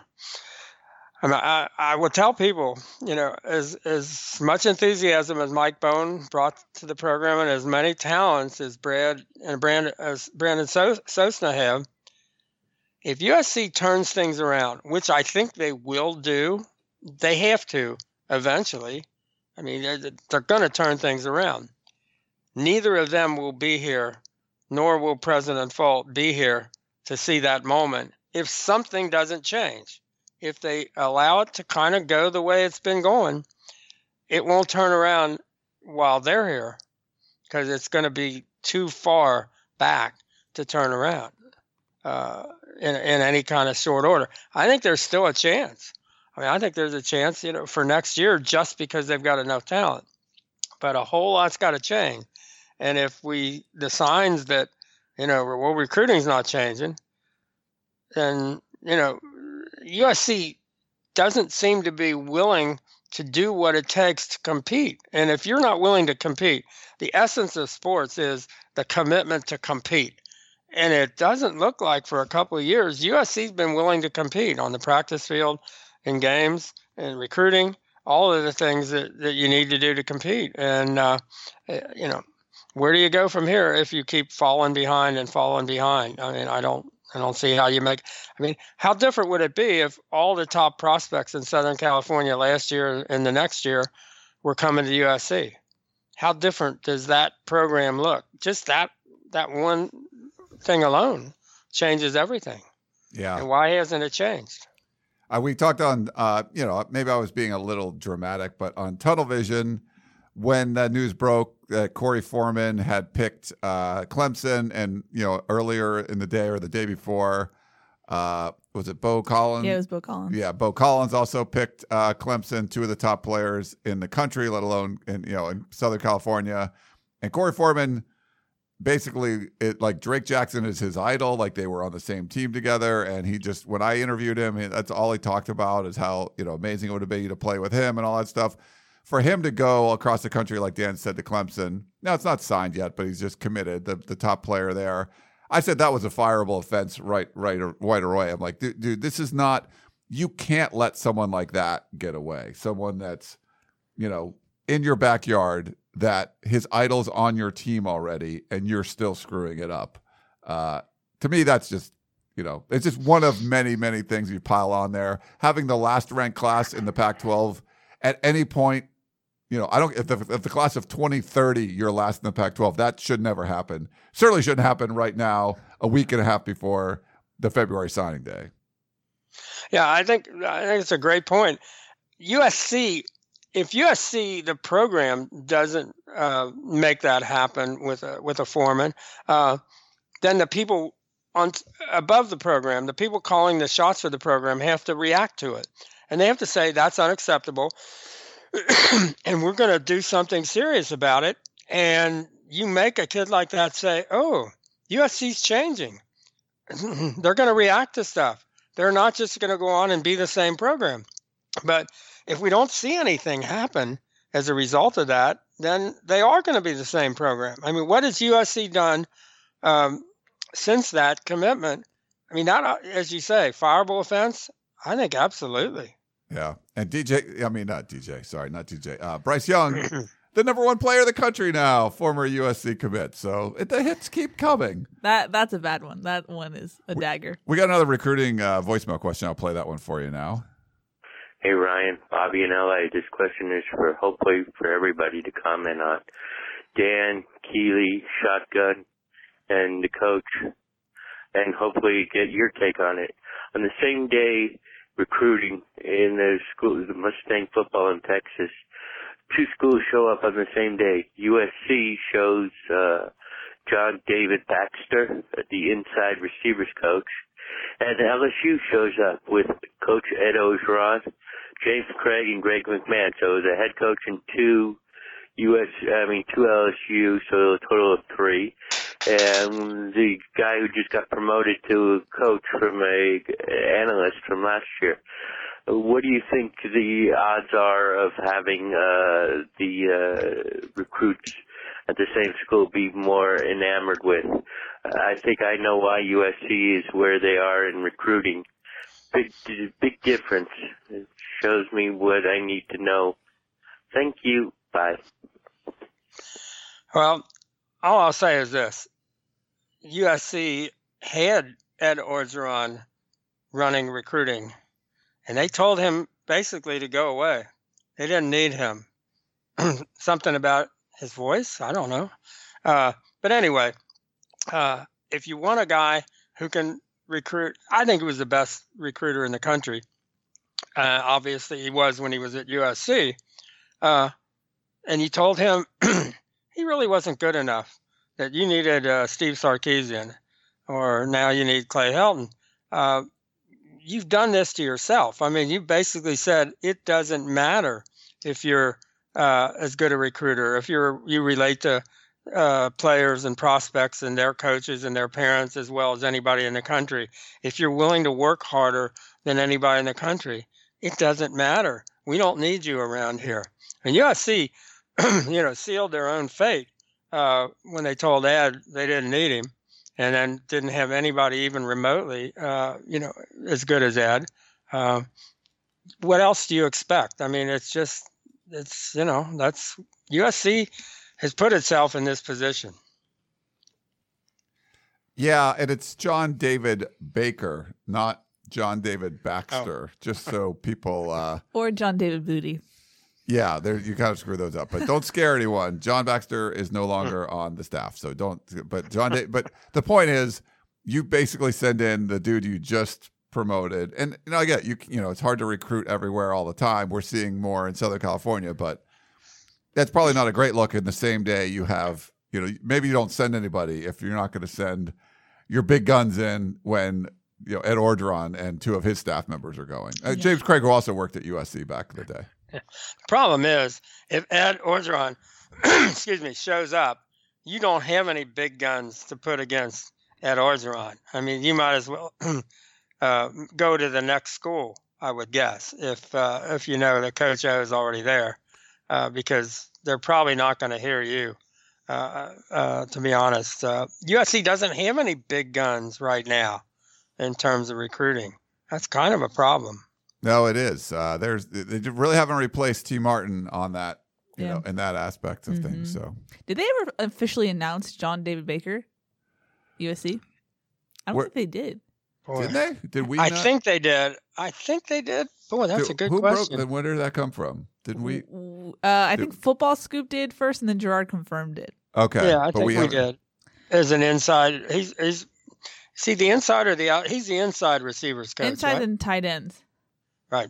I, mean, I, I would tell people, you know, as as much enthusiasm as Mike Bohn brought to the program and as many talents as Brad and Brandon as Brandon Sosna have, if USC turns things around, which I think they will do, they have to eventually. I mean, they're, they're going to turn things around. Neither of them will be here nor will President Folt be here to see that moment if something doesn't change. If they allow it to kind of go the way it's been going, it won't turn around while they're here because it's going to be too far back to turn around uh, in, in any kind of short order. I think there's still a chance. I mean, I think there's a chance, you know, for next year just because they've got enough talent. But a whole lot's got to change. And if we the signs that you know well recruiting's not changing, then you know USC doesn't seem to be willing to do what it takes to compete. And if you're not willing to compete, the essence of sports is the commitment to compete. And it doesn't look like for a couple of years USC's been willing to compete on the practice field, in games, and recruiting, all of the things that, that you need to do to compete. And uh, eh, you know, where do you go from here if you keep falling behind and falling behind? I mean, I don't I don't see how you make I mean, how different would it be if all the top prospects in Southern California last year and the next year were coming to USC? How different does that program look? Just that that one thing alone changes everything. Yeah. And why hasn't it changed? Uh, we talked on, uh, you know, maybe I was being a little dramatic, but on Tunnel Vision, when the news broke that Korey Foreman had picked uh, Clemson, and you know, earlier in the day or the day before, uh, was it Beaux Collins? Yeah, it was Beaux Collins. Yeah, Beaux Collins also picked uh, Clemson, two of the top players in the country, let alone in you know in Southern California. And Korey Foreman, basically, it like Drake Jackson is his idol. Like they were on the same team together, and he just when I interviewed him, that's all he talked about is how you know amazing it would have been to play with him and all that stuff. For him to go across the country, like Dan said, to Clemson. Now it's not signed yet, but he's just committed. The the top player there. I said that was a fireable offense right right right away. I'm like, dude, dude, this is not. You can't let someone like that get away. Someone that's, you know, in your backyard that his idol's on your team already, and you're still screwing it up. Uh, to me, that's just you know, it's just one of many, many things you pile on there. Having the last ranked class in the Pac 12 at any point, you know, I don't, if the, if the class of 2030, you're last in the Pac 12, that should never happen. Certainly shouldn't happen right now, a week and a half before the February signing day. Yeah, I think, I think it's a great point. USC, if USC, the program doesn't uh, make that happen with a, with a Foreman, uh, then the people on above the program, the people calling the shots for the program have to react to it. And they have to say that's unacceptable and we're going to do something serious about it. And you make a kid like that say, oh, USC's changing. They're going to react to stuff. They're not just going to go on and be the same program. But if we don't see anything happen as a result of that, then they are going to be the same program. I mean, what has USC done um, since that commitment? I mean, not as you say, fireable offense. I think absolutely. Yeah. And DJ, I mean, not DJ, sorry, not DJ. Uh, Bryce Young, the number one player of the country now, former USC commit. So it, the hits keep coming. That That's a bad one. That one is a dagger. We got another recruiting uh, voicemail question. I'll play that one for you now. Hey, Ryan, Bobby in LA. This question is for hopefully for everybody to comment on. Dan, Keely, Shotgun, and the coach, and hopefully get your take on it. On the same day recruiting in the school, the Mustang football in Texas. Two schools show up on the same day. USC shows uh, John David Baxter, the inside receivers coach, and LSU shows up with Coach Ed Orgeron, James Cregg, and Greg McMahon. So the head coach and two US, I mean two LSU, so a total of three and the who just got promoted to coach from a analyst from last year. What do you think the odds are of having uh, the uh, recruits at the same school be more enamored with? I think I know why USC is where they are in recruiting. Big, big difference. It shows me what I need to know. Thank you. Bye. Well, all I'll say is this USC had Ed Orgeron running recruiting, and they told him basically to go away. They didn't need him. Something about his voice, I don't know. Uh, but anyway, uh, if you want a guy who can recruit, I think he was the best recruiter in the country. Uh, obviously, he was when he was at USC. Uh, and you told him he really wasn't good enough that you needed uh, Steve Sarkisian, or now you need Clay Helton. Uh, you've done this to yourself. I mean, you basically said it doesn't matter if you're uh, as good a recruiter, if you're you relate to uh, players and prospects and their coaches and their parents as well as anybody in the country. If you're willing to work harder than anybody in the country, it doesn't matter. We don't need you around here. And USC, you know, sealed their own fate uh, when they told Ed they didn't need him, and then didn't have anybody even remotely, uh, you know, as good as Ed. Uh, what else do you expect? I mean, it's just, it's you know, that's USC has put itself in this position. Yeah, and it's John David Baker, not John David Baxter, oh. just so people. Uh, or John David Booty. Yeah, there you kind of screw those up, but don't scare anyone. John Baxter is no longer on the staff, so don't. But John, but the point is, you basically send in the dude you just promoted, and you know, I get you. You know, it's hard to recruit everywhere all the time. We're seeing more in Southern California, but that's probably not a great look. In the same day, you have you know maybe you don't send anybody if you're not going to send your big guns in when you know Ed Orgeron and two of his staff members are going. Uh, James Cregg, who also worked at USC back in the day. Problem is if Ed Orgeron, excuse me, shows up, you don't have any big guns to put against Ed Orgeron. I mean, you might as well uh, go to the next school, I would guess, if uh, if you know that Coach O is already there, uh, because they're probably not going to hear you. Uh, uh, to be honest, USC doesn't have any big guns right now in terms of recruiting. That's kind of a problem. No, it is. Uh, there's they really haven't replaced Tee Martin on that, you Yeah. know, in that aspect of things. Mhm. So Did they ever officially announce John David Baker, USC? I don't Where- think they did. Boy, did they? Did we? I not- think they did. I think they did. Boy, that's Did- a good who question. Broke, then where did that come from? Didn't we? Uh, I Did- think FootballScoop did first, and then Gerard confirmed it. Okay, yeah, I but think we, haven't- did. As an inside, he's he's see the inside or the out. He's the inside receivers coach. Inside right? and tight ends. Right.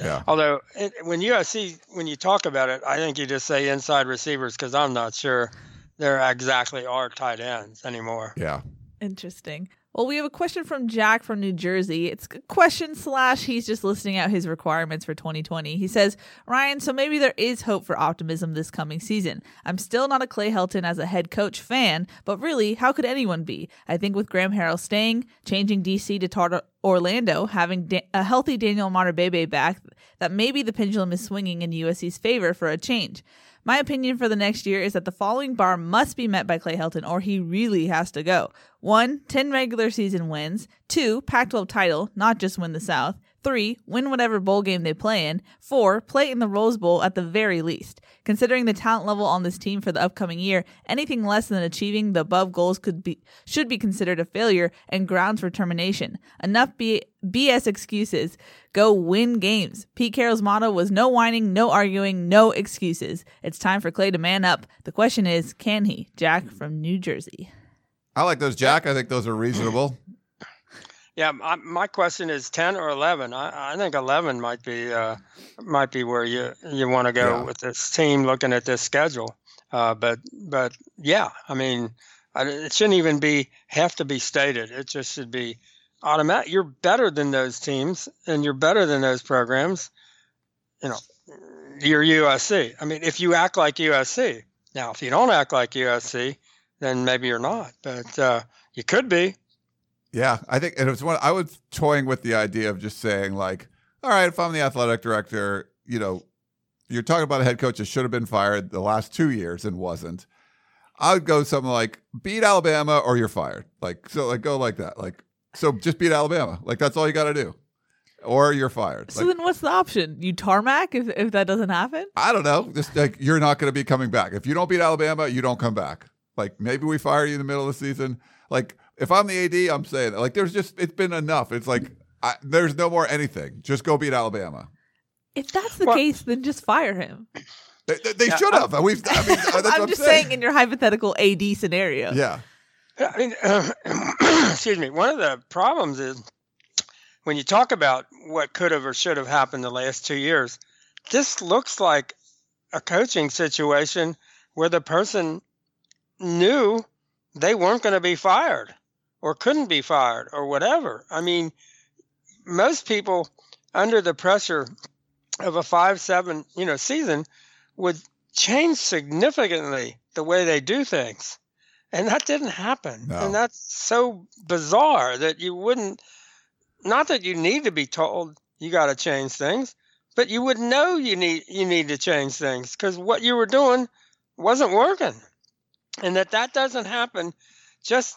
Yeah, Although it, when USC, when you talk about it, I think you just say inside receivers because I'm not sure there exactly are tight ends anymore. yeah. Interesting. Well, we have a question from Jack from New Jersey. It's a question slash he's just listing out his requirements for 2020. He says, Ryan, so maybe there is hope for optimism this coming season. I'm still not a Clay Helton as a head coach fan, but really, how could anyone be? I think with Graham Harrell staying, changing DC to Tar- Orlando, having da- a healthy Daniel Monterbebe back, that maybe the pendulum is swinging in USC's favor for a change. My opinion for the next year is that the following bar must be met by Clay Helton or he really has to go. One, 10 regular season wins. Two, Pac 12 title, not just win the South. Three, win whatever bowl game they play in. Four, play in the Rose Bowl at the very least. Considering the talent level on this team for the upcoming year, anything less than achieving the above goals could be should be considered a failure and grounds for termination. Enough B- BS excuses. Go win games. Pete Carroll's motto was no whining, no arguing, no excuses. It's time for Clay to man up. The question is, can he? Jack from New Jersey. I like those, Jack. I think those are reasonable. Yeah, my, my question is ten or eleven. I, I think eleven might be uh, might be where you you want to go Yeah. with this team looking at this schedule. Uh, but but yeah, I mean, I, it shouldn't even be have to be stated. It just should be automatic. You're better than those teams, and you're better than those programs. You know, you're USC. I mean, if you act like USC. Now, if you don't act like USC, then maybe you're not. But uh, you could be. Yeah, I think and it was one. I was toying with the idea of just saying like, all right, if I'm the athletic director, you know, you're talking about a head coach that should have been fired the last two years and wasn't. I would go something like beat Alabama or you're fired. Like so, like go like that. Like so, just beat Alabama. Like that's all you got to do, or you're fired. So Like, then what's the option? You tarmac if, if that doesn't happen? I don't know. Just like you're not going to be coming back. If you don't beat Alabama, you don't come back. Like maybe we fire you in the middle of the season. Like if I'm the AD, I'm saying. Like there's just it's been enough. It's like I, there's no more anything. Just go beat Alabama. If that's the Well- case, then just fire him. They, they, they Yeah, should have. We've. I mean, that's I'm I'm just saying. saying in your hypothetical AD scenario. Yeah. I mean, excuse me. One of the problems is when you talk about what could have or should have happened the last two years, this looks like a coaching situation where the person knew they weren't going to be fired or couldn't be fired or whatever. I mean, most people under the pressure of a five seven you know season would change significantly the way they do things and that didn't happen No. and that's so bizarre that you wouldn't not that you need to be told you got to change things but you would know you need you need to change things because what you were doing wasn't working and that that doesn't happen just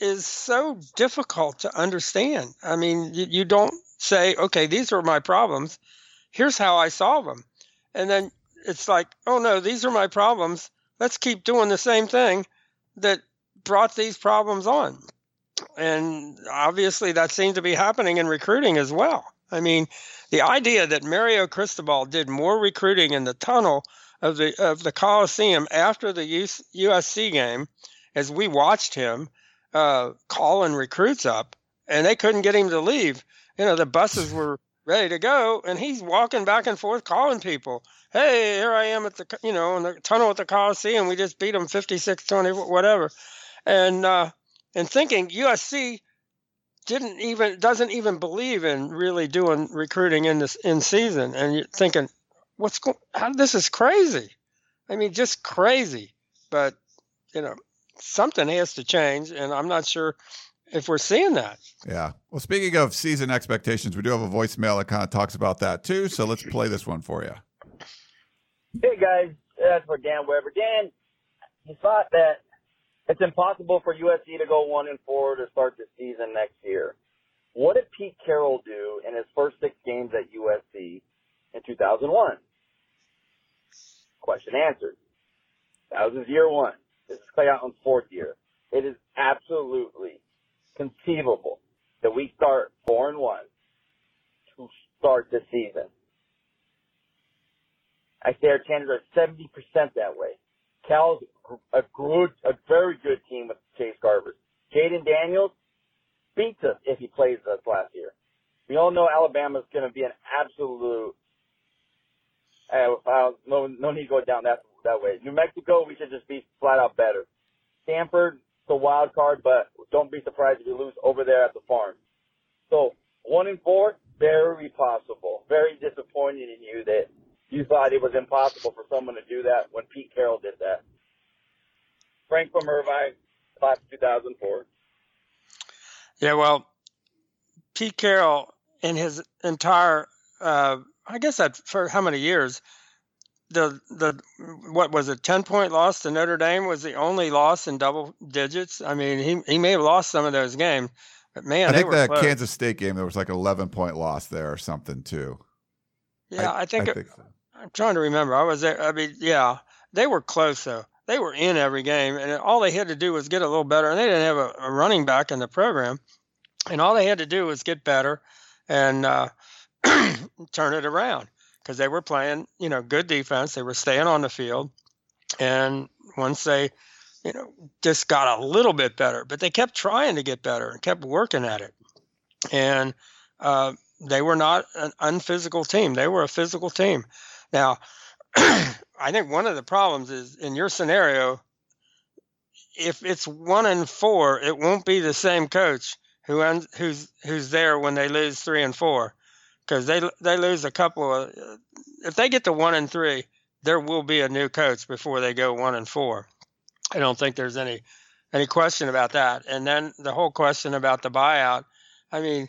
is so difficult to understand. I mean you, you don't say okay these are my problems. Here's how i solve them and then it's like oh no these are my problems. Let's keep doing the same thing that brought these problems on. And obviously that seemed to be happening in recruiting as well. I mean the idea that mario cristobal did more recruiting in the tunnel of the of the coliseum after the US, usc game as we watched him uh, calling recruits up and they couldn't get him to leave. You know, the buses were ready to go, and he's walking back and forth calling people. Hey, here I am at the you know in the tunnel at the Coliseum. We just beat them 56-20, whatever, and uh, and thinking USC didn't even doesn't even believe in really doing recruiting in this in season, and you're thinking, what's going? This is crazy. I mean, just crazy. But you know, something has to change, and I'm not sure if we're seeing that. Yeah. Well, speaking of season expectations, we do have a voicemail that kind of talks about that too. So let's play this one for you. Hey guys, that's for Dan Weber. Dan, you thought that it's impossible for USC to go one and four to start the season next year. What did Pete Carroll do in his first six games at USC in 2001? Question answered. That was his year one. This is Clay Helton's fourth year. It is absolutely conceivable that we start four and one to start the season. I say our chances are 70% that way. Cal's a good, a very good team with Chase Garbers. Jayden Daniels beats us if he plays us last year. We all know Alabama's going to be an absolute. Uh, uh, no, no need to go down that that way. New Mexico, we should just be flat out better. Stanford, the wild card, but don't be surprised if you lose over there at the farm. So one in four, very possible. Very disappointed in you that you thought it was impossible for someone to do that when Pete Carroll did that. Frank from Irvine, class 2004. Yeah, well, Pete Carroll in his entire, uh, I guess that for how many years, the the what was it, ten point loss to Notre Dame was the only loss in double digits. I mean, he he may have lost some of those games, but man, I think that close. Kansas State game there was like an eleven point loss there or something too. Yeah, I, I think, I think so. I'm trying to remember. I was there. I mean, yeah, they were close though they were in every game, and all they had to do was get a little better. And they didn't have a, a running back in the program, and all they had to do was get better and uh, turn it around because they were playing, you know, good defense. They were staying on the field, and once they, you know, just got a little bit better, but they kept trying to get better and kept working at it, and uh, they were not an unphysical team. They were a physical team. Now, I think one of the problems is in your scenario, if it's one and four, it won't be the same coach who who's who's there when they lose three and four, because they they lose a couple of. If they get to one and three, there will be a new coach before they go one and four. I don't think there's any any question about that. And then the whole question about the buyout. I mean,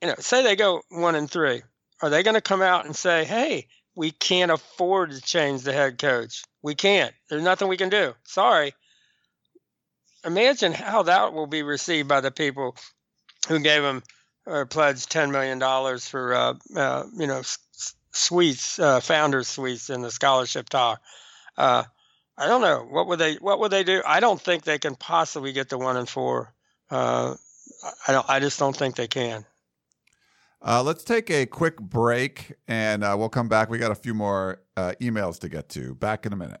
you know, say they go one and three, are they going to come out and say, "Hey, we can't afford to change the head coach. We can't. There's nothing we can do. Sorry. Imagine how that will be received by the people who gave him or pledged ten million dollars for uh, uh, you know suites, uh, founders suites in the Scholarship Tower. Uh, I don't know what would they what would they do. I don't think they can possibly get to one and four. Uh, I don't. I just don't think they can. Uh, let's take a quick break and uh, we'll come back. We got a few more uh, emails to get to. Back in a minute.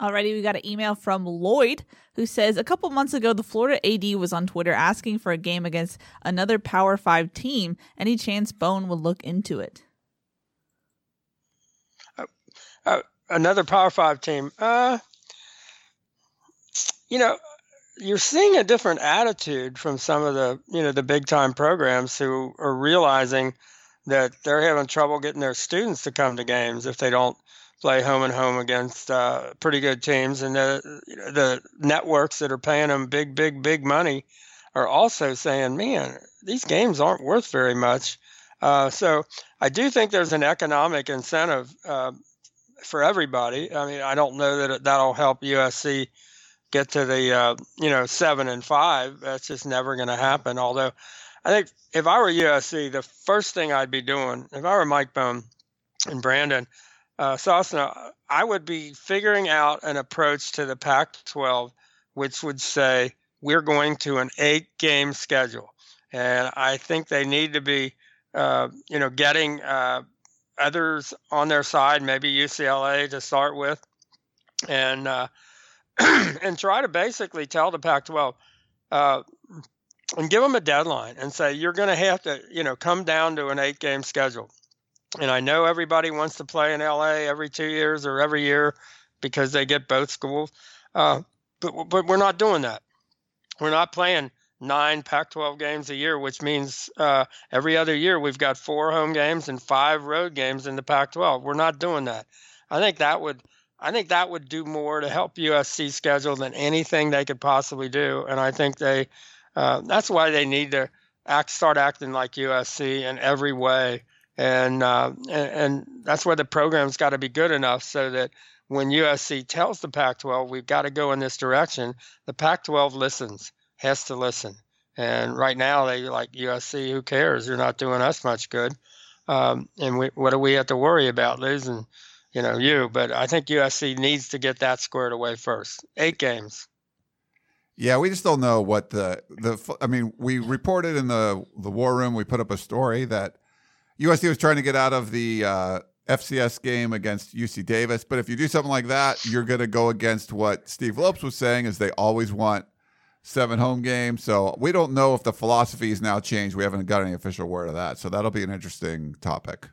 Already, we got an email from Lloyd who says a couple months ago the Florida AD was on Twitter asking for a game against another Power Five team. Any chance Bohn would look into it? uh, another Power Five team. Uh, you know, you're seeing a different attitude from some of the you know the big time programs who are realizing that they're having trouble getting their students to come to games if they don't play home and home against uh, pretty good teams, and the know, the networks that are paying them big, big, big money are also saying, "Man, these games aren't worth very much." Uh, so I do think there's an economic incentive uh, for everybody. I mean, I don't know that that'll help USC get to the uh, you know seven and five. That's just never going to happen. Although I think if I were USC, the first thing I'd be doing, if I were Mike Bohn and Brandon uh, I would be figuring out an approach to the Pac-12, which would say we're going to an eight-game schedule, and I think they need to be, uh, you know, getting uh, others on their side, maybe UCLA to start with, and uh, and try to basically tell the Pac-12 uh, and give them a deadline and say you're going to have to, you know, come down to an eight-game schedule. And I know everybody wants to play in LA every two years or every year because they get both schools, uh, but but we're not doing that. We're not playing nine Pac-12 games a year, which means uh, every other year we've got four home games and five road games in the Pac-12. We're not doing that. I think that would I think that would do more to help USC schedule than anything they could possibly do. And I think they uh, that's why they need to act start acting like USC in every way. And uh, and, that's where the program's got to be good enough so that when USC tells the Pac-12 we've got to go in this direction, the Pac-12 listens, has to listen. And right now they like USC, who cares? You're not doing us much good. Um, and we, what do we have to worry about losing? you know you, but I think USC needs to get that squared away first. Eight games. Yeah, we just don't know what the the. I mean, we reported in the the war room. We put up a story that USC was trying to get out of the uh, FCS game against UC Davis. But if you do something like that, you're going to go against what Steve Lopes was saying, is they always want seven home games. So we don't know if the philosophy has now changed. We haven't got any official word of that. So that'll be an interesting topic.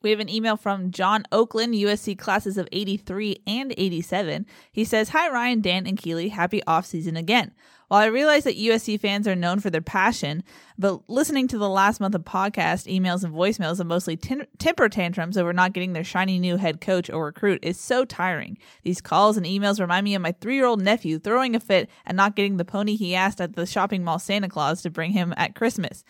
We have an email from John Oakland, USC classes of 83 and 87. He says, Hi, Ryan, Dan, and Keely. Happy off season again. While I realize that USC fans are known for their passion, but listening to the last month of podcast, emails, and voicemails of mostly tim- temper tantrums over not getting their shiny new head coach or recruit is so tiring. These calls and emails remind me of my three year old nephew throwing a fit and not getting the pony he asked at the shopping mall Santa Claus to bring him at Christmas.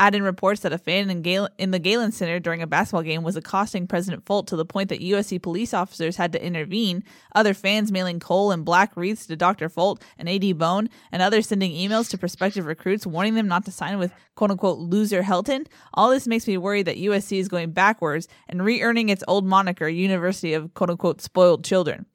Add in reports that a fan in, in the Galen Center during a basketball game was accosting President Folt to the point that USC police officers had to intervene, other fans mailing coal and black wreaths to Dr. Folt and AD Bohn, and others sending emails to prospective recruits warning them not to sign with quote unquote loser Helton. All this makes me worry that USC is going backwards and re earning its old moniker, University of quote unquote spoiled children.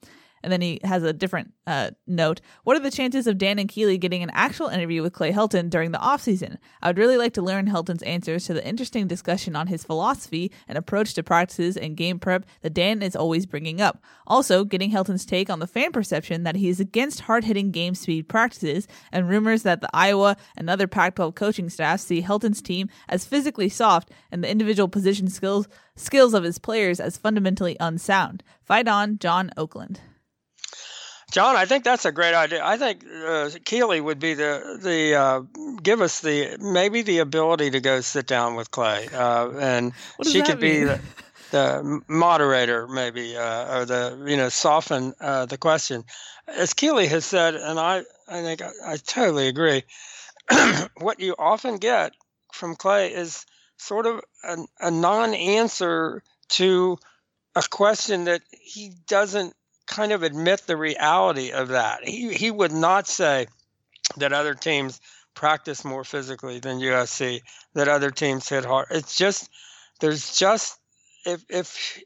And then he has a different uh, note. What are the chances of Dan and Keely getting an actual interview with Clay Helton during the offseason? I would really like to learn Helton's answers to the interesting discussion on his philosophy and approach to practices and game prep that Dan is always bringing up. Also, getting Helton's take on the fan perception that he is against hard hitting game speed practices and rumors that the Iowa and other Pac 12 coaching staff see Helton's team as physically soft and the individual position skills skills of his players as fundamentally unsound. Fight on, John Oakland. John, I think that's a great idea. I think uh, Keely would be the the uh, give us the maybe the ability to go sit down with Clay, uh, and she could mean? be the, the, moderator, maybe, uh, or the you know soften uh, the question. As Keely has said, and I I think I, I totally agree. what you often get from Clay is sort of a, a non-answer to a question that he doesn't kind of admit the reality of that. He he would not say that other teams practice more physically than USC, that other teams hit hard. It's just there's just if if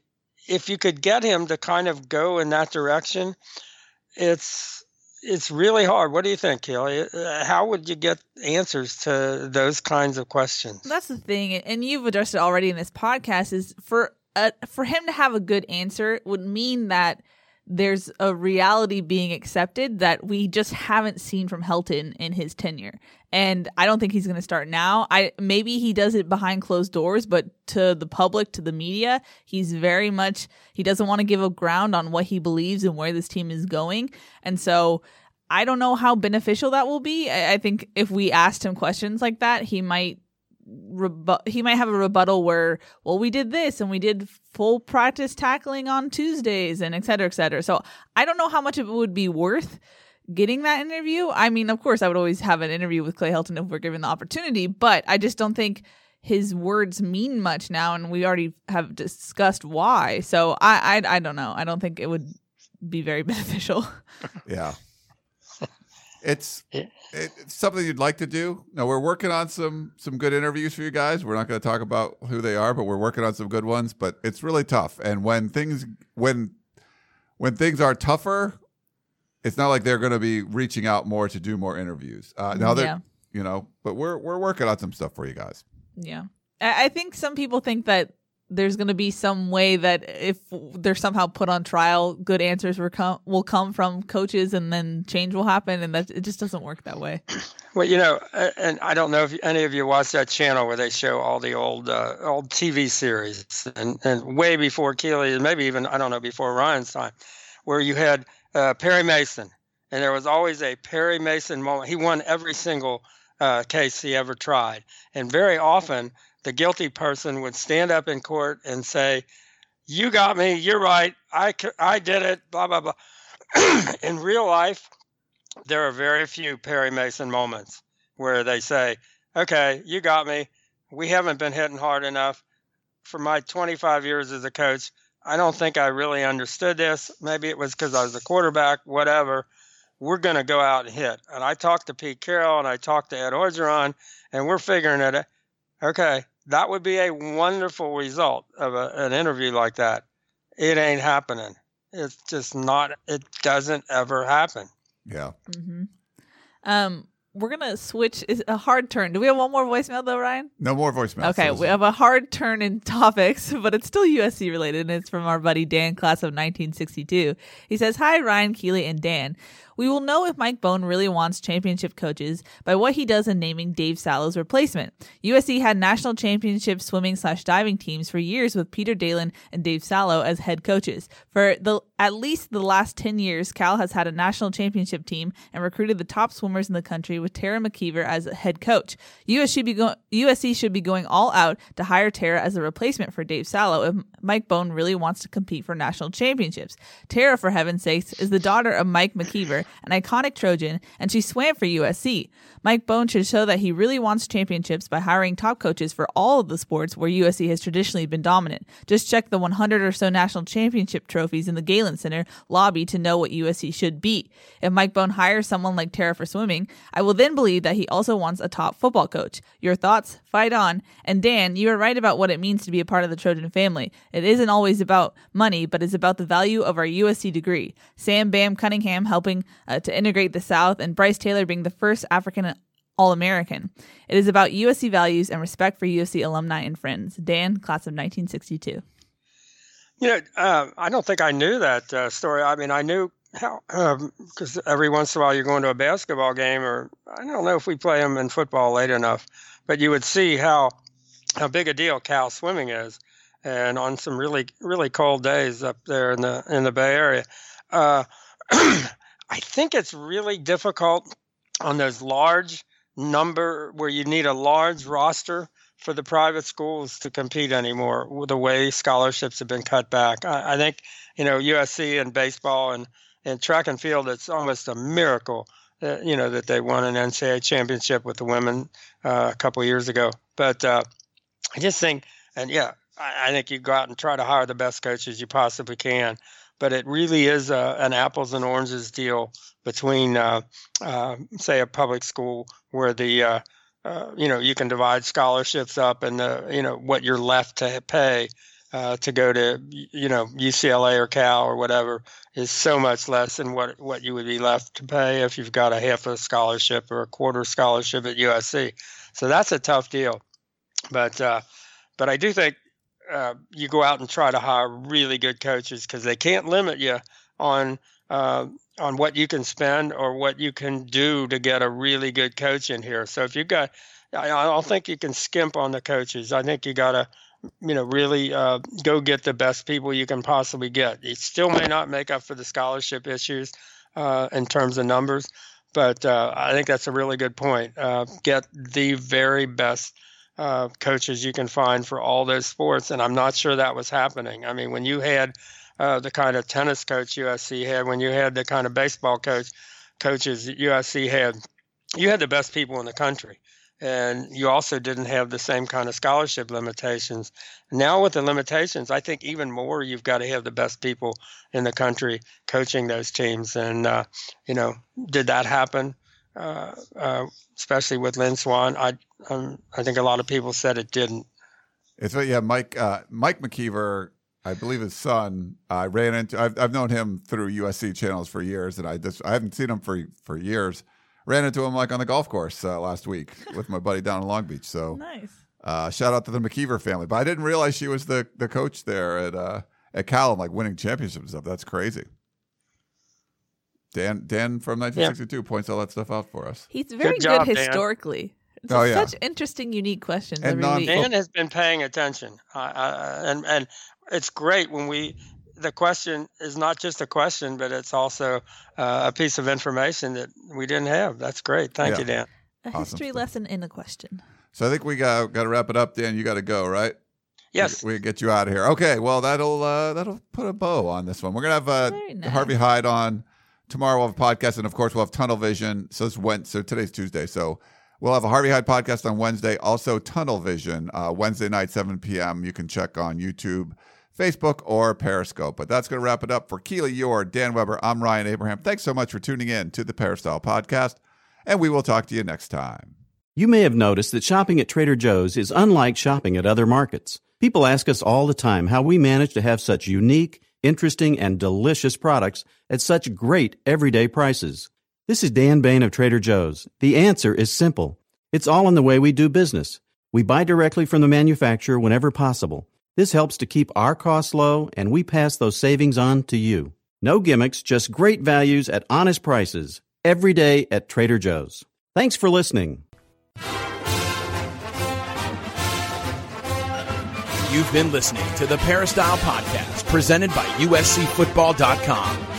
if you could get him to kind of go in that direction, it's it's really hard. What do you think, Kelly? Uh, how would you get answers to those kinds of questions? That's the thing, and you've addressed it already in this podcast. Is for uh, for him to have a good answer would mean that there's a reality being accepted that we just haven't seen from Helton in his tenure. And I don't think he's going to start now. I maybe he does it behind closed doors, but to the public, to the media, he's very much he doesn't want to give up ground on what he believes and where this team is going. And so I don't know how beneficial that will be. I, I think if we asked him questions like that, he might rebu- he might have a rebuttal where, well, we did this and we did full practice tackling on Tuesdays and et cetera, et cetera. So I don't know how much of it would be worth getting that interview. I mean, of course, I would always have an interview with Clay Helton if we're given the opportunity, but I just don't think his words mean much now, and we already have discussed why. So I, I, I don't know. I don't think it would be very beneficial. Yeah. It's it, it's something you'd like to do. No, we're working on some some good interviews for you guys. We're not going to talk about who they are, but we're working on some good ones. But it's really tough, and when things when when things are tougher, it's not like they're going to be reaching out more to do more interviews. Uh, now they're Yeah. you know, but we're we're working on some stuff for you guys. Yeah. I I think some people think that there's going to be some way that if they're somehow put on trial, good answers will come, will come from coaches and then change will happen. And that it just doesn't work that way. Well, you know, and I don't know if any of you watch that channel where they show all the old uh, old TV series, and and way before Keely, and maybe even I don't know before Ryan's time, where you had uh, Perry Mason, and there was always a Perry Mason moment. He won every single uh, case he ever tried, and very often the guilty person would stand up in court and say, "You got me. You're right. I I did it." Blah blah blah. in real life, there are very few Perry Mason moments where they say, okay, you got me. We haven't been hitting hard enough. For my 25 years as a coach, I don't think I really understood this. Maybe it was because I was a quarterback, whatever. We're going to go out and hit. And I talked to Pete Carroll and I talked to Ed Orgeron, and we're figuring it. Okay, that would be a wonderful result of a, an interview like that. It ain't happening. It's just not, it doesn't ever happen. Yeah. hmm Um, we're gonna switch. Is a hard turn. Do we have one more voicemail though, Ryan? No more voicemails. Okay, we have a hard turn in topics, but it's still USC related, and it's from our buddy Dan, class of 1962. He says, Hi, Ryan, Keely, and Dan. We will know if Mike Bohn really wants championship coaches by what he does in naming Dave Salo's replacement. USC had national championship swimming slash diving teams for years with Peter Daland and Dave Salo as head coaches. For the at least the last 10 years, Cal has had a national championship team and recruited the top swimmers in the country with Teri McKeever as head coach. US should be go- USC should be going all out to hire Teri as a replacement for Dave Salo if Mike Bohn really wants to compete for national championships. Teri, for heaven's sakes, is the daughter of Mike McKeever, an iconic Trojan, and she swam for USC. Mike Bohn should show that he really wants championships by hiring top coaches for all of the sports where USC has traditionally been dominant. Just check the 100 or so national championship trophies in the Galen Center lobby to know what USC should be. If Mike Bohn hires someone like Teri for swimming, I will then believe that he also wants a top football coach. Your thoughts? Fight on. And Dan, you are right about what it means to be a part of the Trojan family. It isn't always about money, but it's about the value of our USC degree. Sam Bam Cunningham helping uh, to integrate the South, and Brice Taylor being the first African all American. It is about USC values and respect for USC alumni and friends. Dan, class of 1962. You know, uh, I don't think I knew that uh, story. I mean, I knew how because every once in a while you're going to a basketball game, or I don't know if we play them in football late enough, but you would see how how big a deal Cal swimming is, and on some really really cold days up there in the in the Bay Area. Uh, I think it's really difficult on those large number where you need a large roster for the private schools to compete anymore the way scholarships have been cut back. I, I think, you know, USC and baseball and, and track and field, it's almost a miracle, uh, you know, that they won an NCAA championship with the women uh, a couple years ago. But uh, I just think, and yeah, I, I think you go out and try to hire the best coaches you possibly can. But it really is a, an apples and oranges deal between, uh, uh, say, a public school where the uh, uh, you know you can divide scholarships up and the you know what you're left to pay uh, to go to you know UCLA or Cal or whatever is so much less than what what you would be left to pay if you've got a half a scholarship or a quarter scholarship at USC. So that's a tough deal, but but I do think uh, you go out and try to hire really good coaches because they can't limit you on uh, on what you can spend or what you can do to get a really good coach in here. So if you've got, I don't think you can skimp on the coaches. I think you got to, you know, really uh, go get the best people you can possibly get. It still may not make up for the scholarship issues uh, in terms of numbers, but uh, I think that's a really good point. Get the very best. Uh, coaches you can find for all those sports, and I'm not sure that was happening. I mean, when you had uh, the kind of tennis coach USC had, when you had the kind of baseball coach coaches that USC had, you had the best people in the country. And you also didn't have the same kind of scholarship limitations. Now, with the limitations, I think even more you've got to have the best people in the country coaching those teams. And, uh, you know, did that happen? Uh, uh, especially with Lynn Swann, I um, I think a lot of people said it didn't. It's yeah, Mike uh, Mike McKeever I believe his son. I ran into. I've I've known him through USC channels for years, and I just I haven't seen him for for years. Ran into him like on the golf course uh, last week with my buddy down in Long Beach. So nice. Uh, shout out to the McKeever family. But I didn't realize she was the the coach there at uh, at Callum, like winning championships and stuff. That's crazy. Dan Dan from 1962 yeah. points all that stuff out for us. He's very good, job, good historically. It's oh, yeah. such interesting, unique questions. And every week. Dan has been paying attention, uh, uh, and and it's great when we the question is not just a question, but it's also uh, a piece of information that we didn't have. That's great. Thank yeah. you, Dan. A awesome history stuff. lesson in a question. So I think we got got to wrap it up. Dan, you got to go, right? Yes. We, we get you out of here. Okay. Well, that'll uh, that'll put a bow on this one. We're gonna have uh, nice. Harvey Hyde on tomorrow. We'll have a podcast, and of course, we'll have Tunnel Vision. So this went. So today's Tuesday. So We'll have a Harvey Hyde podcast on Wednesday. Also, Tunnel Vision, uh, Wednesday night, 7 p.m. You can check on YouTube, Facebook, or Periscope. But that's going to wrap it up for Keely Eure, Dan Weber. I'm Ryan Abraham. Thanks so much for tuning in to the Peristyle Podcast, and we will talk to you next time. You may have noticed that shopping at Trader Joe's is unlike shopping at other markets. People ask us all the time how we manage to have such unique, interesting, and delicious products at such great everyday prices. This is Dan Bain of Trader Joe's. The answer is simple. It's all in the way we do business. We buy directly from the manufacturer whenever possible. This helps to keep our costs low, and we pass those savings on to you. No gimmicks, just great values at honest prices. Every day at Trader Joe's. Thanks for listening. You've been listening to the Peristyle Podcast, presented by USCFootball.com.